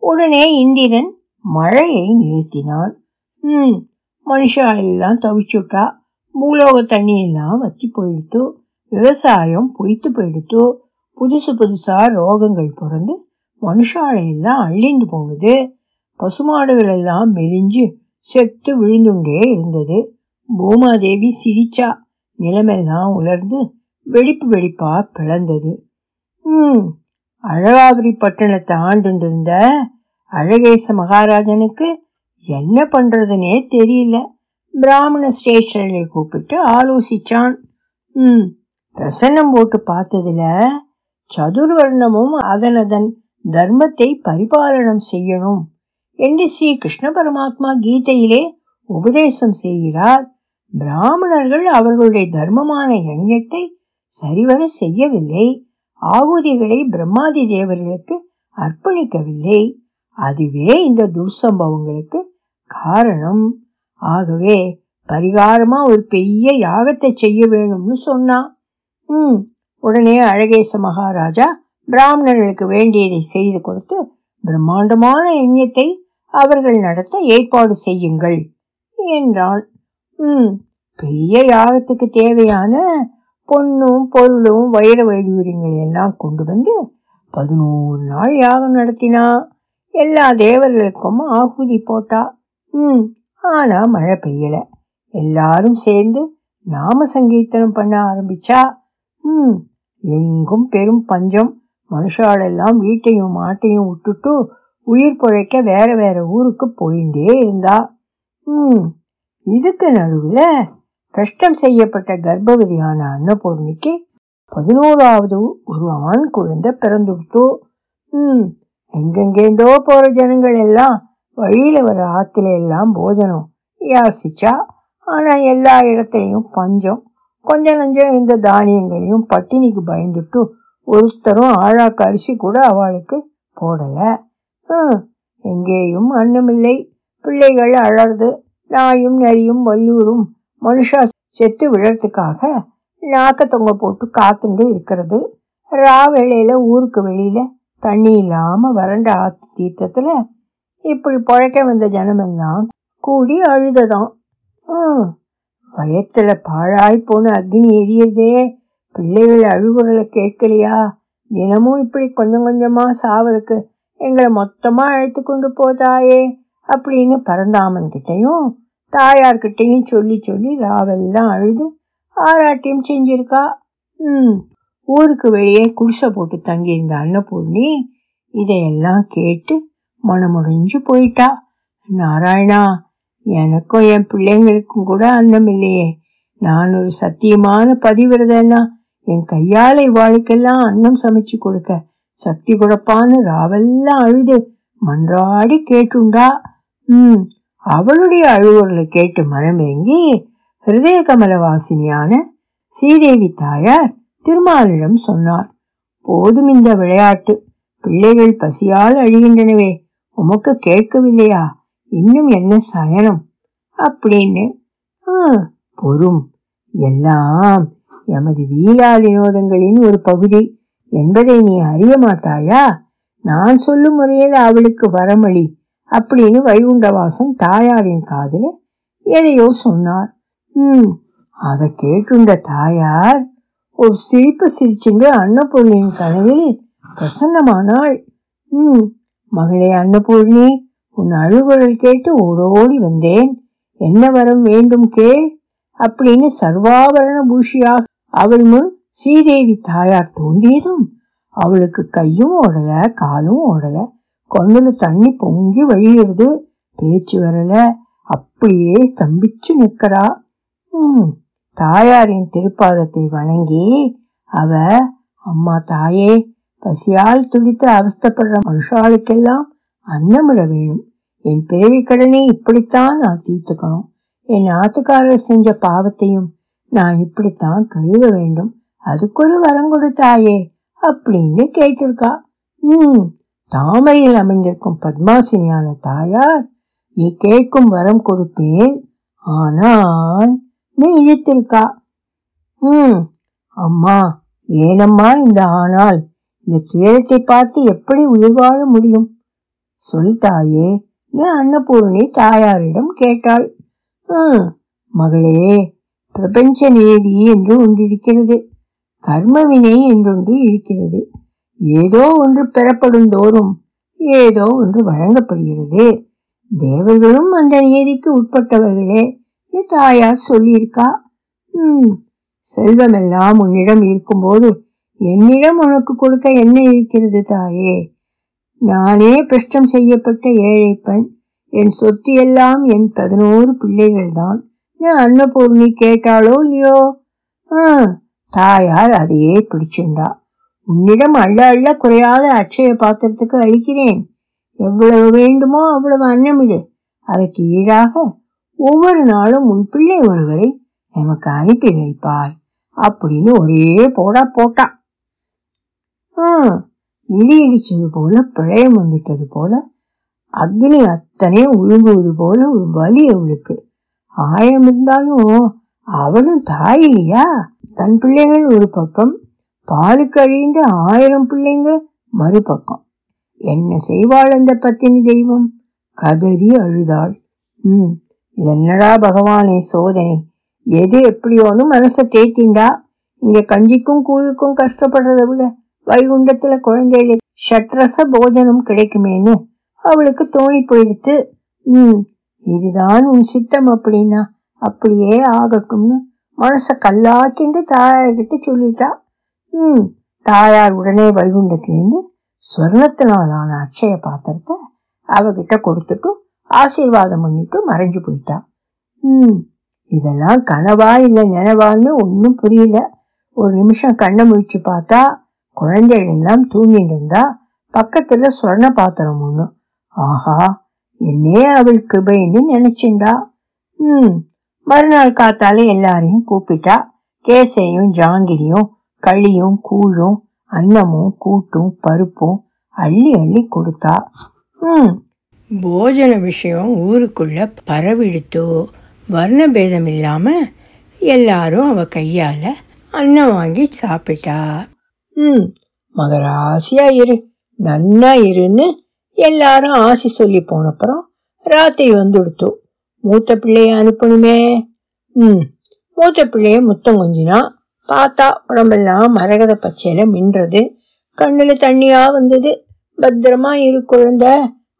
உடனே இந்திரன் மழையை நிறுத்தினான். ம் மனுஷா எல்லாம் தவிச்சுட்டா. பூலோக தண்ணியெல்லாம் வத்தி போயிடுத்து விவசாயம் பொய்த்து போயிடுத்து புதுசு புதுசா ரோகங்கள் பிறந்து மனுஷாலையெல்லாம் அள்ளிண்டு போனது. பசுமாடுகள் எல்லாம் மெலிஞ்சு செத்து விழுந்துண்டே இருந்தது. பூமாதேவி சிரிச்சா. நிலமெல்லாம் உலர்ந்து வெடிப்பு வெடிப்பா பிளந்தது. ம் அழகாபுரி பட்டணத்தை ஆண்டுண்டிருந்த அழகேச மகாராஜனுக்கு என்ன பண்றதுனே தெரியல. பிராமண ஸ்டேஷனில் கூப்பிட்டு ஆலோசிச்சான். ம் பிரசன்னம் போட்டு பார்த்ததுல சதுர்வர்ணமும் அதனதன் தர்மத்தை பரிபாலனம் செய்யணும் என்று ஸ்ரீ கிருஷ்ண பரமாத்மா கீதையிலே உபதேசம் செய்கிறார். பிராமணர்கள் அவர்களுடைய தர்மமான யஞத்தை சரிவர செய்யவில்லை. ஆகுதிகளை பிரம்மாதி தேவர்களுக்கு அர்ப்பணிக்கவில்லை. அதுவே இந்த துர்சம்பவங்களுக்கு காரணம். ஆகவே பரிகாரமா ஒரு பெரிய யாகத்தை செய்ய வேணும்னு சொன்னான் ம் உடனே அழகேச மகாராஜா பிராமணர்களுக்கு வேண்டியதை செய்து கொடுத்து பிரம்மாண்டமான யஜ்யத்தை அவர்கள் நடத்த ஏற்பாடு செய்யுங்கள் என்றான் ம் பெரிய யாகத்துக்கு தேவையான பொண்ணும் பொருளும் வைர வைடூரியங்கள் எல்லாம் கொண்டு வந்து பதினோரு நாள் யாகம் நடத்தினா எல்லா தேவர்களுக்கும் ஆகுதி போட்டா. ம் ஆனால் மழை பெய்யலை. எல்லாரும் சேர்ந்து நாம சங்கீர்த்தனம் பண்ண ஆரம்பிச்சா ம். எங்கும் பெரும் பஞ்சம். மனுஷாலெல்லாம் வீட்டையும் மாட்டையும் விட்டுட்டு உயிர் பிழைக்க வேற வேற ஊருக்கு போயிட்டே இருந்தா. ம். இதுக்கு நடுவில் கஷ்டம் செய்யப்பட்ட கர்ப்பவதியான அன்னபூர்ணிக்கு பதினோராவது ஒரு ஆண் குழந்தை பிறந்துடுத்து ம். எங்கெங்கேந்தோ போகிற ஜனங்கள் எல்லாம் வழியில் வர ஆற்றுல எல்லாம் போஜனம். யாசிச்சா. ஆனால் எல்லா இடத்துலையும் பஞ்சம். கொஞ்ச நஞ்சம் இருந்த தானியங்களையும் பட்டினிக்கு பயந்துட்டு ஒருத்தரும் ஆழாக்கு அரிசி கூட அவளுக்கு போடலை. எங்கேயும் அன்னமில்லை. பிள்ளைகள் அழறது நாயும் நரியும் வல்லூரும் மனுஷா செத்து விழறதுக்காக நாக்க தொங்க போட்டு காத்துண்டு இருக்கிறது. ரா வேளையில் ஊருக்கு வெளியில் தண்ணி இல்லாமல் வறண்ட ஆத்து தீர்த்தத்தில் இப்படி பொழைக்க வந்த ஜனமெல்லாம் கூடி அழுததாம். ம், வயத்துல பாழாய் போன அக்னி எரியுதே. பிள்ளைகள் அழுகுறல கேட்கலையா? தினமும் இப்படி கொஞ்சம் கொஞ்சமா சாவதுக்கு எங்களை மொத்தமா அழைத்து கொண்டு போதாயே அப்படின்னு பரந்தாமன் கிட்டையும் தாயார்கிட்டையும் சொல்லி சொல்லி ராவெல்லாம் அழுது ஆராட்டியம் செஞ்சிருக்கா. ம் ஊருக்கு வெளியே குடிசை போட்டு தங்கியிருந்த அன்னபூர்ணி இதையெல்லாம் கேட்டு மனமுடைஞ்சு போயிட்டா. நாராயணா எனக்கும் என் பிள்ளைங்களுக்கும் கூட அன்னம் இல்லையே. நான் ஒரு சத்தியமான பதிவிரதன்னா என் கையாலை வாழ்க்கெல்லாம் அன்னம் சமைச்சு கொடுக்க. சக்தி கொடுப்பான்னு ராவெல்லாம் அழுது மன்றாடி கேட்டுண்டா. ம் அவளுடைய அழுவுறல கேட்டு மனமேங்கி ஹிருதய கமல வாசினியான ஸ்ரீதேவி தாயார் திருமாலிடம் சொன்னார். போதும் இந்த விளையாட்டு. பிள்ளைகள் பசியால் அழிகின்றனவே. உமக்கு கேட்கவில்லையா? இன்னும் என்ன சயனம்? அப்படின்னு. "ஆ, பொறும். எல்லாம் எமது வீலா வினோதங்களின் ஒரு பகுதி. என்பதை நீ அறிய மாட்டாயா? நான் சொல்லும் முறையில் அவளுக்கு வரமளி அப்படின்னு வைகுண்டவாசன் தாயாரின் காதில் எதையோ சொன்னார். ம் அதை கேட்டுண்ட தாயார் ஒரு சிரிப்பு சிரிச்சுண்டு அன்னபூர்ணியின் கனவில் பிரசன்னமானாள். ம் மகளே அன்னபூர்ணி உன் அழுகுரல் கேட்டு ஓடோடி வந்தேன். என்ன வரம் வேண்டும் கேள் அப்படின்னு சர்வாபரண பூஷியாக அவள் முன் ஸ்ரீதேவி தாயார் தோன்றியதும் அவளுக்கு கையும் ஓடல காலும் ஓடல. கொண்டுல தண்ணி பொங்கி வழியிறது பேச்சு வரல. அப்படியே ஸ்தம்பிச்சு நிற்கிறா. ம் தாயாரின் திருப்பாதத்தை வணங்கி அவ அம்மா தாயே பசியால் துடித்து அவஸ்தைப்படுற மனுஷாளுக்கெல்லாம் அன்னமிட வேணும். என் பிறவி கடனை இப்படித்தான் நான் தீர்த்துக்கணும். என் ஆத்துக்காரர் செஞ்ச பாவத்தையும் நான் இப்படித்தான் கழுவ வேண்டும். அதுக்கொரு வரம் கொடுத்தாயே அப்படின்னு கேட்டிருக்கா. ம் தாமரையில் அமைந்திருக்கும் பத்மாசினியான தாயார் நீ கேட்கும் வரம் கொடுப்பேன். ஆனால் நீ இழுத்திருக்கா. ம் அம்மா ஏனம்மா இந்த ஆனால்? இந்த துயரத்தை பார்த்து எப்படி உயிர் வாழ முடியும்? சொல் தாயே அன்னபூர்ணி தாயாரிடம் கேட்டாள். மகளே பிரபஞ்ச நேதி என்று ஒன்றிருக்கிறது. கர்மவினை என்றொன்று இருக்கிறது. ஏதோ ஒன்று பெறப்படும் தோறும் ஏதோ ஒன்று வழங்கப்படுகிறது. தேவர்களும் அந்த நியதிக்கு உட்பட்டவர்களே தாயார் சொல்லியிருக்கா? ம் செல்வமெல்லாம் உன்னிடம் இருக்கும்போது என்னிடம் உனக்கு கொடுக்க என்ன இருக்கிறது தாயே? நானே பிரஷ்டம் செய்யப்பட்ட ஏழை பெண். என் சொத்து எல்லாம் என் பதினோரு பிள்ளைகள்தான். என் அன்னபூர்ணி கேட்டாளோ இல்லையோ? ஆ தாயார் அதையே பிடிச்சிருந்தா. உன்னிடம் அள்ள அள்ள குறையாத அட்சய பாத்திரத்துக்கு அழிக்கிறேன் எவ்வளவு வேண்டுமோ அவ்வளவு அன்னமிடு அதற்கு ஈடாக ஒவ்வொரு நாளும் உன் பிள்ளை ஒருவரை எமக்கு அனுப்பி வைப்பாய். அப்படின்னு ஒரே போடா போட்டா. ஹம், இடி இடிச்சது போல பிரளயம் வந்துட்டது போல அக்னி அத்தனையும் உழுங்குவது போல ஒரு வலி அவளுக்கு. ஆயம் இருந்தாலும் அவளும் தாய் இல்லையா தன் பிள்ளைகள் ஒரு பக்கம் பாலுக்கு அழிந்த ஆயிரம் பிள்ளைங்க மறுபக்கம். என்ன செய்வாள் அந்த பத்தினி தெய்வம்? கதறி அழுதாள். ம் இதென்னடா பகவானே சோதனை. எது எப்படியோன்னு மனசை தேத்திண்டா இங்க கஞ்சிக்கும் கூழுக்கும் கஷ்டப்படுறதை விட வைகுண்டத்துல குழந்தைகளுக்கு ஷட்ரச போஜனம் கிடைக்குமேன்னு அவளுக்கு தோணி போயிடுத்து ம் இதுதான் உன் சித்தம் அப்படின்னா அப்படியே ஆகட்டும்னு மனச கல்லாக்கிண்டு தாயார்கிட்ட சொல்லிட்டா. ம் தாயார் உடனே வைகுண்டத்திலேருந்து ஸ்வர்ணத்தினாலான அக்ஷய பாத்திரத்தை அவகிட்ட கொடுத்துட்டு ஆசீர்வாதம் பண்ணிட்டு மறைஞ்சு போயிட்டா. ம் இதெல்லாம் கனவா இல்ல நினைவான்னு ஒன்றும் புரியல. ஒரு நிமிஷம் கண்ணை முழிச்சு பார்த்தா குழந்தைகள் எல்லாம் தூங்கிட்டு இருந்தா பக்கத்துல சொர்ண பாத்திரம் ஒண்ணு. ஆஹா என்னே அவள் கிருபைன்னு நினைச்சிண்டா ம் மறுநாள் காத்தால எல்லாரையும் கூப்பிட்டா. கேசையும் ஜாங்கிரியும் களியும் கூழும் அன்னமும் கூட்டும் பருப்பும் அள்ளி அள்ளி கொடுத்தா. ம். போஜன விஷயம் ஊருக்குள்ள பரவிடுத்தோ? வர்ணபேதம் இல்லாம எல்லாரும் அவ கையால அன்னம் வாங்கி சாப்பிட்டா. ம் மகராசியா இரு. நன்னா இருன்னு எல்லாரும் ஆசி சொல்லி போனப்புறம் ராத்திரி வந்துடுத்து. மூத்த பிள்ளைய அனுப்பணுமே. ம் மூத்த பிள்ளைய முத்தம் கொஞ்சினா பார்த்தா உடம்பெல்லாம் மரகத பச்சையில மின்றது. கண்ணுல தண்ணியா வந்தது. பத்திரமா இரு குழந்த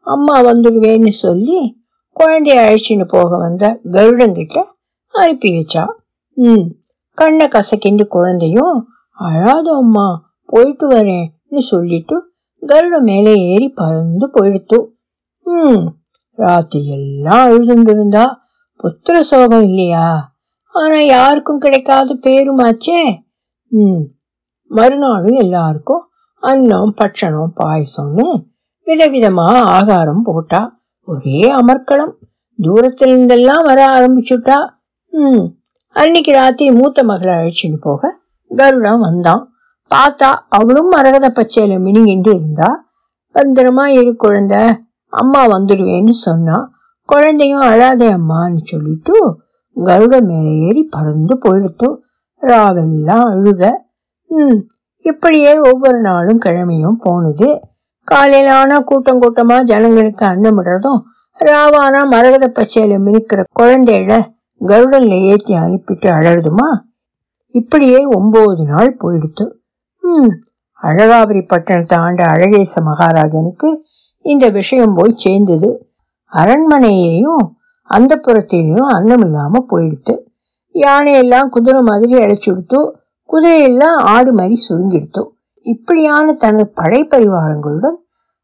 அம்மா வந்துடுவேன்னு சொல்லி குழந்தைய அழைச்சின்னு போக வந்த கருடங்கிட்ட அனுப்பி வச்சா ம் கண்ணை கசக்கிண்டு குழந்தையும் அழாத அம்மா போயிட்டு வரேன்னு சொல்லிட்டு கருடம் மேலே ஏறி பறந்து போயிடுத்து. ம் ராத்திரி எல்லாம் அழுதுண்டிருந்தா புத்திர சோகம் இல்லையா? ஆனா யாருக்கும் கிடைக்காத பேருமாச்சே? ம் மறுநாளும் எல்லாருக்கும் அன்னம் பட்சணம் பாயசம்னு விதவிதமா ஆகாரம் போட்டா ஒரே அமர்க்களம். தூரத்துல இருந்தெல்லாம் வர ஆரம்பிச்சுட்டா. ம் அன்னைக்கு ராத்திரி மூத்த மகளை அழைச்சின்னு போக கருடம் வந்தான். பார்த்தா அவளும் மரகத பச்சையில மினிங்கிண்டு இருந்தா பத்திரமா இரு குழந்த அம்மா வந்துடுவேன்னு சொன்னா குழந்தையும் அழாதே அம்மான்னு சொல்லிட்டு கருட மேலே ஏறி பறந்து போயிடுத்து ராவெல்லாம் அழுக ம் இப்படியே ஒவ்வொரு நாளும் கிழமையும் போனது. காலையில ஆனா கூட்டம் கூட்டமா ஜனங்களுக்கு அன்னமிடுறதும் ராவானா மரகத பச்சையில மினுக்கிற குழந்தைகள கருடனில் ஏற்றி அனுப்பிட்டு அழறதுமா? இப்படியே ஒன்பது நாள் போயிடுத்து. அழகாபுரி பட்டணத்தை ஆண்ட அழகேச மகாராஜனுக்கு இந்த விஷயம் போய் சேர்ந்தது. அரண்மனையிலையும் அந்த புறத்திலையும் அன்னம் இல்லாமல் போயிடுத்து யானையெல்லாம் குதிரை மாதிரி அழைச்சி கொடுத்து குதிரையெல்லாம் ஆடு மாதிரி சுருங்கிடுத்தோ. இப்படியான தனது படை பரிவாரங்களுடன்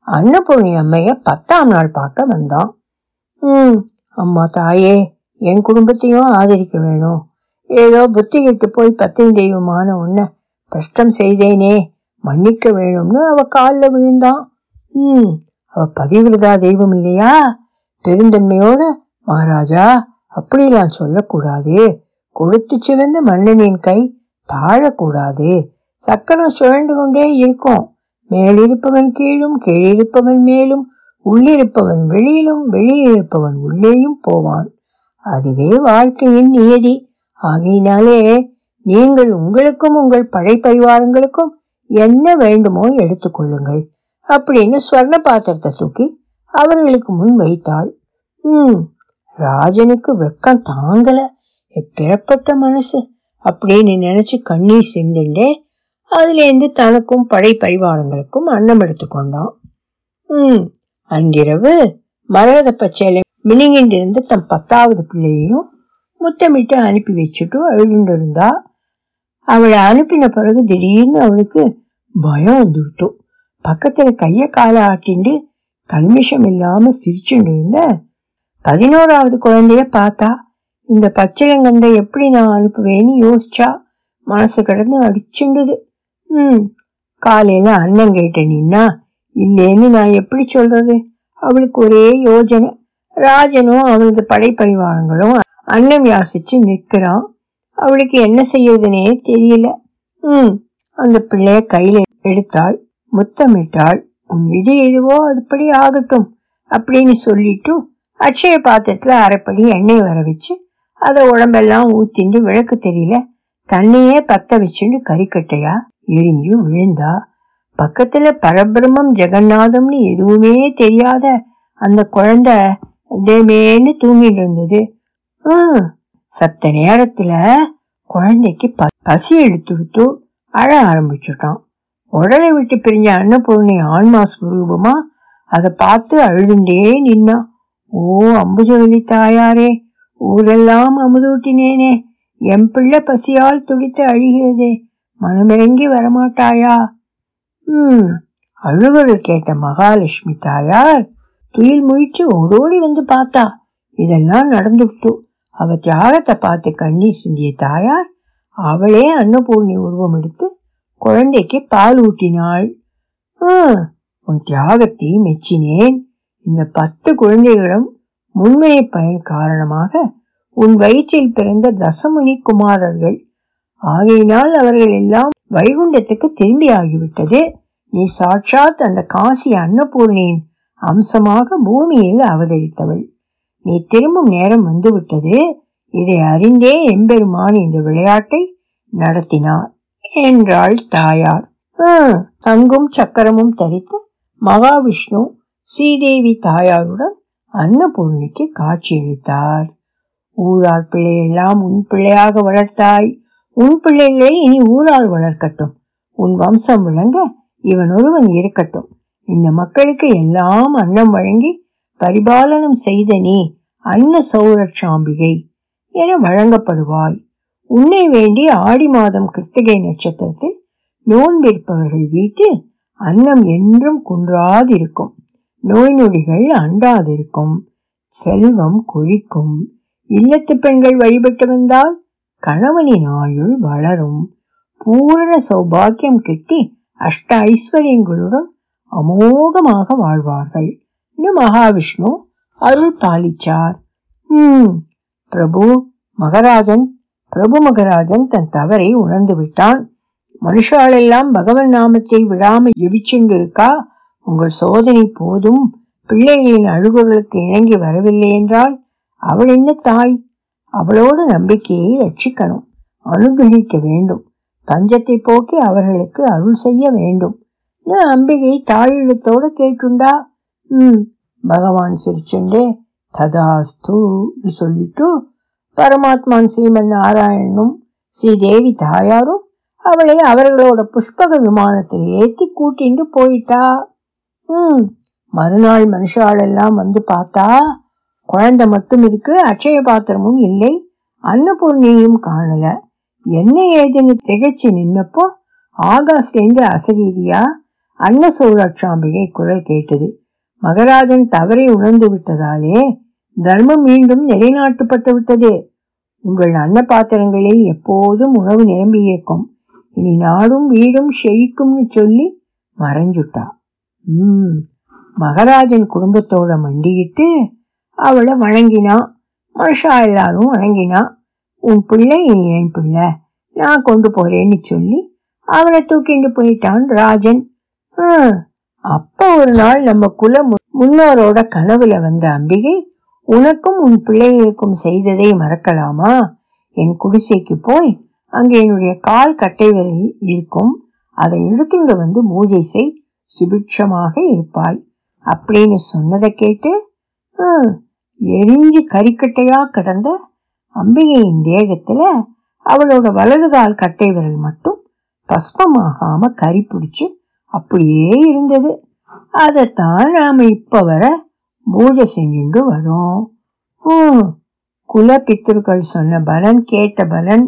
அன்னபூர்ணி அம்மைய பத்தாம் நாள் பார்க்க வந்தான். ம் அம்மா தாயே என் குடும்பத்தையும் ஆதரிக்க வேணும். ஏதோ புத்தி கெட்டு போய் பத்தினி தெய்வமான உன்னை கஷ்டம் செய்தேனே மன்னிக்க வேணும்னு அவ காலில் விழுந்தான். ம் அவ பதிவிரதா தெய்வம் இல்லையா? பெருந்தன்மையோட மகாராஜா அப்படிலாம் சொல்லக்கூடாது. கொடுத்து சிவந்த மன்னனின் கை தாழக்கூடாது. சக்கரம் சுழண்டு கொண்டே இருக்கும். மேலிருப்பவன் கீழும் கீழிருப்பவன் மேலும் உள்ளிருப்பவன் வெளியிலும் வெளியிலிருப்பவன் உள்ளேயும் போவான். அதுவே வாழ்க்கையின் நியதி. ஆகையினாலே நீங்கள் உங்களுக்கும் உங்கள் படை பரிவாரங்களுக்கும் என்ன வேண்டுமோ எடுத்துக்கொள்ளுங்கள் அப்படின்னு ஸ்வர்ண பாத்திரத்தை தூக்கி அவர்களுக்கு முன் வைத்தாள். ம் ராஜனுக்கு வெக்கம் தாங்கல. எப்பிறப்பட்ட மனசு? அப்படின்னு நினைச்சு கண்ணீர் சிந்துண்டே அதுலேருந்து தனக்கும் படை பரிவாரங்களுக்கும் அன்னம் எடுத்துக்கொண்டான் ம் அன்றிரவு மரகத பச்சையில மினிங்கின்றிருந்து தன் பத்தாவது பிள்ளையையும் முத்தமிட்டு அனுப்பி வச்சுட்டு எழுந்திருந்தா அவளை அனுப்பின பிறகு திடீர்னு அவளுக்கு பயம் வந்துவிட்டோம் பக்கத்துல கைய காலை ஆட்டிண்டு கல்மிஷம் இல்லாம சிரிச்சுட்டு இருந்த பதினோராவது குழந்தைய பார்த்தா இந்த பச்சையங்கந்தை எப்படி நான் அனுப்புவேன்னு யோசிச்சா மனசு கிடந்து அடிச்சுண்டுது ம் காலையில அண்ணன் கேட்ட நின்னா இல்லேன்னு நான் எப்படி சொல்றது? அவளுக்கு ஒரே யோஜனை. ராஜனும் அவனது படைப்பரிவாரங்களும் அன்னம் யாசிச்சு நிற்கிறான். அவளுக்கு என்ன செய்யறதுனே தெரியல. ம் அந்த பிள்ளைய கையில எடுத்தாள் முத்தமிட்டாள் உன் விதி எதுவோ அதுபடி ஆகட்டும் அப்படின்னு சொல்லிட்டு அட்சய பாத்திரத்துல அரைப்படி எண்ணெய் வர வச்சு அதை உடம்பெல்லாம் ஊத்திண்டு விளக்கு தெரியல. தண்ணியே பத்த வச்சுண்டு கறிக்கட்டையா எரிஞ்சு விழுந்தா. பக்கத்துல பரபிரமம் ஜெகநாதம்னு எதுவுமே தெரியாத அந்த குழந்தை தேமேன்னு தூங்கிட்டு இருந்தது. சத்த நேரத்துல குழந்தைக்கு பசி எடுத்துடுத்து அழ ஆரம்பிச்சுட்டான். உடலை விட்டு பிரிஞ்ச அன்னபூர்ணி ஆன்மா ஸ்வரூபமா அதை பார்த்து அழுதுண்டே நின்னான். ஓ அம்புஜவலி தாயாரே ஊரெல்லாம் அமுதூட்டினேனே என் பிள்ளை பசியால் துடித்து அழுகிறதே மனமிறங்கி வரமாட்டாயா? ம் அழுகுரல் கேட்ட மகாலட்சுமி தாயார் துயில் முழிச்சு ஓடோடி வந்து பார்த்தா இதெல்லாம் நடந்துட்டு அவ தியாகத்தை பார்த்து கண்ணீர் சிந்திய தாயார் அவளே அன்னபூர்ணி உருவம் எடுத்து குழந்தைக்கு பால் ஊட்டினாள். உன் தியாகத்தை மெச்சினேன். இந்த பத்து குழந்தைகளும் முன்மைய பயன் காரணமாக உன் வயிற்றில் பிறந்த தசமுனி குமாரர்கள். ஆகையினால் அவர்கள் எல்லாம் வைகுண்டத்துக்கு திரும்பி ஆகிவிட்டது. நீ சாட்சாத் அந்த காசி அன்னபூர்ணியின் அம்சமாக பூமியில் அவதரித்தவள். நீ திரும்பும் நேரம் வந்துவிட்டது. இதை அறிந்தே எம்பெருமான் இந்த விளையாட்டை நடத்தினார் என்றாள் தாயார். தங்கும் சக்கரமும் தரித்த மகாவிஷ்ணு ஸ்ரீதேவி தாயாருடன் அன்னபூர்ணிக்கு காட்சியளித்தார். ஊரார் பிள்ளையெல்லாம் உன் பிள்ளையாக வளர்த்தாய். உன் பிள்ளைகளை இனி ஊரால் வளர்க்கட்டும். உன் வம்சம் விளங்க இவன் ஒருவன் இருக்கட்டும். இந்த மக்களுக்கு எல்லாம் அன்னம் வழங்கி பரிபாலனம் செய்த நீ அன்ன சௌரட்சாம்பிகை என வழங்கப்படுவாய். உன்னை வேண்டி ஆடி மாதம் கிருத்திகை நட்சத்திரத்தில் நோன்பிருப்பவர்கள் வீட்டில் அன்னம் என்றும் குன்றாதிருக்கும். நோய் நொடிகள் அண்டாதிருக்கும். செல்வம் கொழிக்கும் இல்லத்து பெண்கள் வழிபட்டு வந்தால் கணவனின் ஆயுள் வளரும். பூரண சௌபாக்கியம் கிட்டி அஷ்ட ஐஸ்வர்யங்களுடன் அமோகமாக வாழ்வார்கள். இந்த மகாவிஷ்ணு அருள் பாலிச்சார் உம் பிரபு மகராஜன் பிரபு மகராஜன் தன் தவறை உணர்ந்து விட்டான் மனுஷாலெல்லாம் பகவன் நாமத்தை விடாமல் ஜெபிச்சுண்டிருக்கா உங்கள் சோதனை போதும் பிள்ளைகளின் அழுகுகளுக்கு இணங்கி வரவில்லை என்றால் அவள் என்ன தாய் அவளோட நம்பிக்கையை ரட்சிக்கணும் அனுகிரகிக்க வேண்டும் பஞ்சத்தை போக்கி அவர்களுக்கு அருள் செய்ய வேண்டும் அம்பிகை தாழிழத்தோட கேட்டுண்டா பகவான் சிரிச்சுண்டே ததாஸ்து சொல்லிட்டு பரமாத்மான் ஸ்ரீமன் நாராயணனும் ஸ்ரீதேவி தாயாரும் அவளை அவர்களோட புஷ்பக விமானத்தில் ஏற்றி கூட்டிண்டு போயிட்டா ம் மறுநாள் மனுஷாலெல்லாம் வந்து பார்த்தா குழந்தை மட்டும் இருக்கு அட்சய பாத்திரமும் இல்லை அன்னபூர்ணியும் காணல என்ன ஏதுன்னு திகைச்சு நின்னப்போ ஆகாஷ்லேருந்து அசரீதியா அன்ன சோழாட்சாம்பிகை குரல் கேட்டது மகராஜன் தவறை உணர்ந்து விட்டதாலே தர்மம் மீண்டும் நிலைநாட்டப்பட்டு விட்டது. உங்கள் அன்ன பாத்திரங்களில் எப்போதும் உணவு நிரம்பி இருக்கும். இனி நாடும் வீடும் செழிக்கும்னு சொல்லி மறைஞ்சுட்டா. உம். மகராஜன் குடும்பத்தோட மண்டிக்கிட்டு அவளை வணங்கினா மனுஷா எல்லாரும் வணங்கினா உன் பிள்ளை இனி என் பிள்ளை நான் கொண்டு போறேன்னு சொல்லி அவனை தூக்கிட்டு போயிட்டான் ராஜன். ஆ. அப்ப ஒரு நாள் நம்ம குல முன்னோரோட கனவுல வந்த அம்பிகை உனக்கும் உன் பிள்ளைகளுக்கும் செய்ததை மறக்கலாமா? என் குடிசைக்கு போய் அங்கே என்னுடைய கால் கட்டை விரல் இருக்கும் அதை எடுத்துட்டு வந்து பூஜை செய் சுபிட்சமாக இருப்பாய் அப்படின்னு சொன்னதை கேட்டு எரிஞ்சு கறிக்கட்டையா கிடந்த அம்பிகையின் தேகத்துல அவளோட வலது கால் கட்டை விரல் மட்டும் பஸ்பமாகாம கறி பிடிச்சு அப்படியே இருந்தது. அதைத்தான் நாம இப்ப வர பூஜை செஞ்சுட்டு வரோம். குல பித்திருக்கள் சொன்ன பலன் கேட்ட பலன்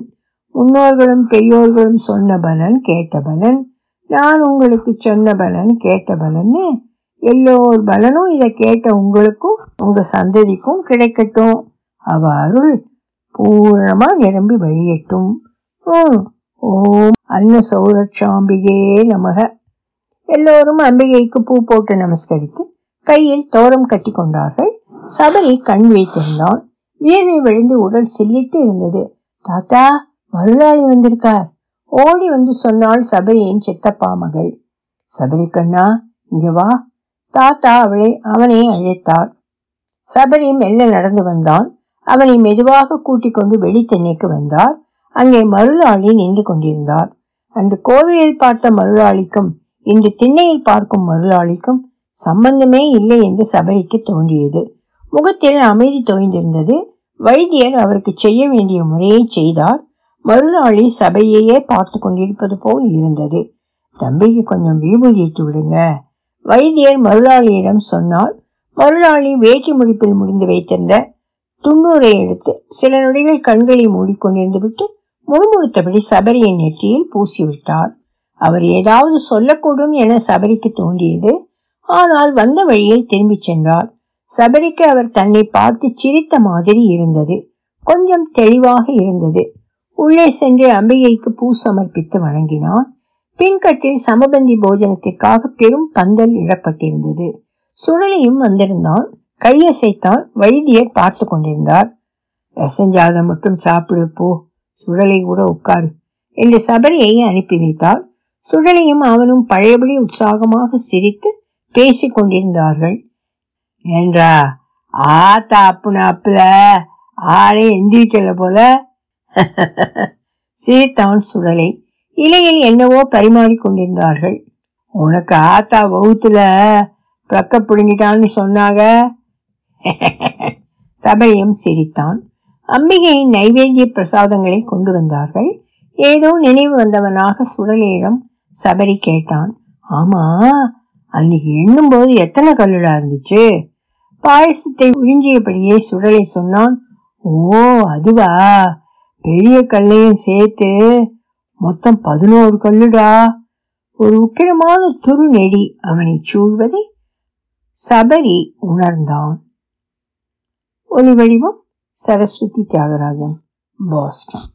முன்னோர்களும் பெரியோர்களும் சொன்ன பலன் கேட்ட பலன் நான் உங்களுக்கு சொன்ன பலன் கேட்ட பலன்னு எல்லோர் பலனும் இதை கேட்ட உங்களுக்கும் உங்க சந்ததிக்கும் கிடைக்கட்டும். அவ அருள் பூரணமா நிரம்பி வழியட்டும். ஓம் அன்ன சௌரட்சாம்பிகே நமக. எல்லோரும் அம்பிகைக்கு பூ போட்டு நமஸ்கரித்து கையில் தோரம் கட்டி கொண்டார்கள். சபரி கண் வைத்திருந்தான் வியர்வை விழுந்து உடல் சில்லிட்டு இருந்தது. தாத்தா மருளாளி வந்திருக்கார். ஓடி வந்து சொன்னாள் சபரியின் சித்தப்பா மகள். சபரி கண்ணா இங்க வா. தாத்தா அவளை அவனை அழைத்தார். சபரி மெல்ல நடந்து வந்தான். அவனை மெதுவாக கூட்டிக் கொண்டு வெளித்தென்னைக்கு வந்தார். அங்கே மருளாளி நின்று கொண்டிருந்தார். அந்த கோவிலில் பார்த்த மருளாளிக்கும் இன்று திண்ணையில் பார்க்கும் மருளாளிக்கும் சம்பந்தமே இல்லை என்று சபரிக்கு தோன்றியது. முகத்தில் அமைதி தோய்ந்திருந்தது. வைத்தியர் அவருக்கு செய்ய வேண்டிய முறையை செய்தார். மறுநாளி சபையையே பார்த்து கொண்டிருப்பது போல் இருந்தது. தம்பிக்கு கொஞ்சம் விபூதிட்டு விடுங்க. வைத்தியர் மருளாளியிடம் சொன்னால் மருளாளி வேட்டி முடிப்பில் முடிந்து வைத்திருந்த துண்ணூரை எடுத்து சில நொடிகள் கண்களை மூடிக்கொண்டிருந்து விட்டு முழுமுழுத்தபடி சபரியின் நெற்றியில் பூசிவிட்டார். அவர் ஏதாவது சொல்லக்கூடும் என சபரிக்கு தோன்றியது. ஆனால் வந்த வழியில் திரும்பிச் சென்றார். சபரிக்கு அவர் தன்னை பார்த்து சிரித்த மாதிரி இருந்தது. கொஞ்சம் தெளிவாக இருந்தது. உள்ளே சென்று அம்பிகைக்கு பூ சமர்ப்பித்து வணங்கினான் பின்கட்டில் சமபந்தி போஜனத்திற்காக பெரும் பந்தல் இடப்பட்டிருந்தது. சுழலியும் வந்திருந்தான். கையசைத்தான் வைத்தியர் பார்த்து கொண்டிருந்தார். ரசஞ்சாதம் மட்டும் சாப்பிடு போ. சுழலை கூட உட்காரு என்று சபரியை அனுப்பி வைத்தாள் சுழலையும் அவனும் பழையபடி உற்சாகமாக சிரித்து பேசிக் கொண்டிருந்தார்கள். என்றா ஆத்தா அப்புன அப்புல ஆளே எந்திரிக்கல போல. சிரித்தான் சுடலை. இலையில் என்னவோ பரிமாறிக்கொண்டிருந்தார்கள் உனக்கு ஆத்தா வகுத்துல பிரக்க பிடுங்கிட்டான்னு சொன்னாங்க சபையும் சிரித்தான். அம்பிகையின் நைவேத்திய பிரசாதங்களை கொண்டு வந்தார்கள். ஏதோ நினைவு வந்தவனாக சுடலையிடம் சபரி கேட்டான். ஆமா அன்னைக்கு எண்ணும் போது எத்தனை கல்லுடா இருந்துச்சு? பாயசத்தை உறிஞ்சியபடியே சுடலை சொன்னான். ஓ அதுவா? பெரிய கல்லையும் சேர்த்து மொத்தம் பதினோரு கல்லுடா. ஒரு உக்கிரமான துரு நெடி அவனை சூழ்வதை சபரி உணர்ந்தான். ஒலி வடிவம் சரஸ்வதி தியாகராஜன் பாஸ்டன்.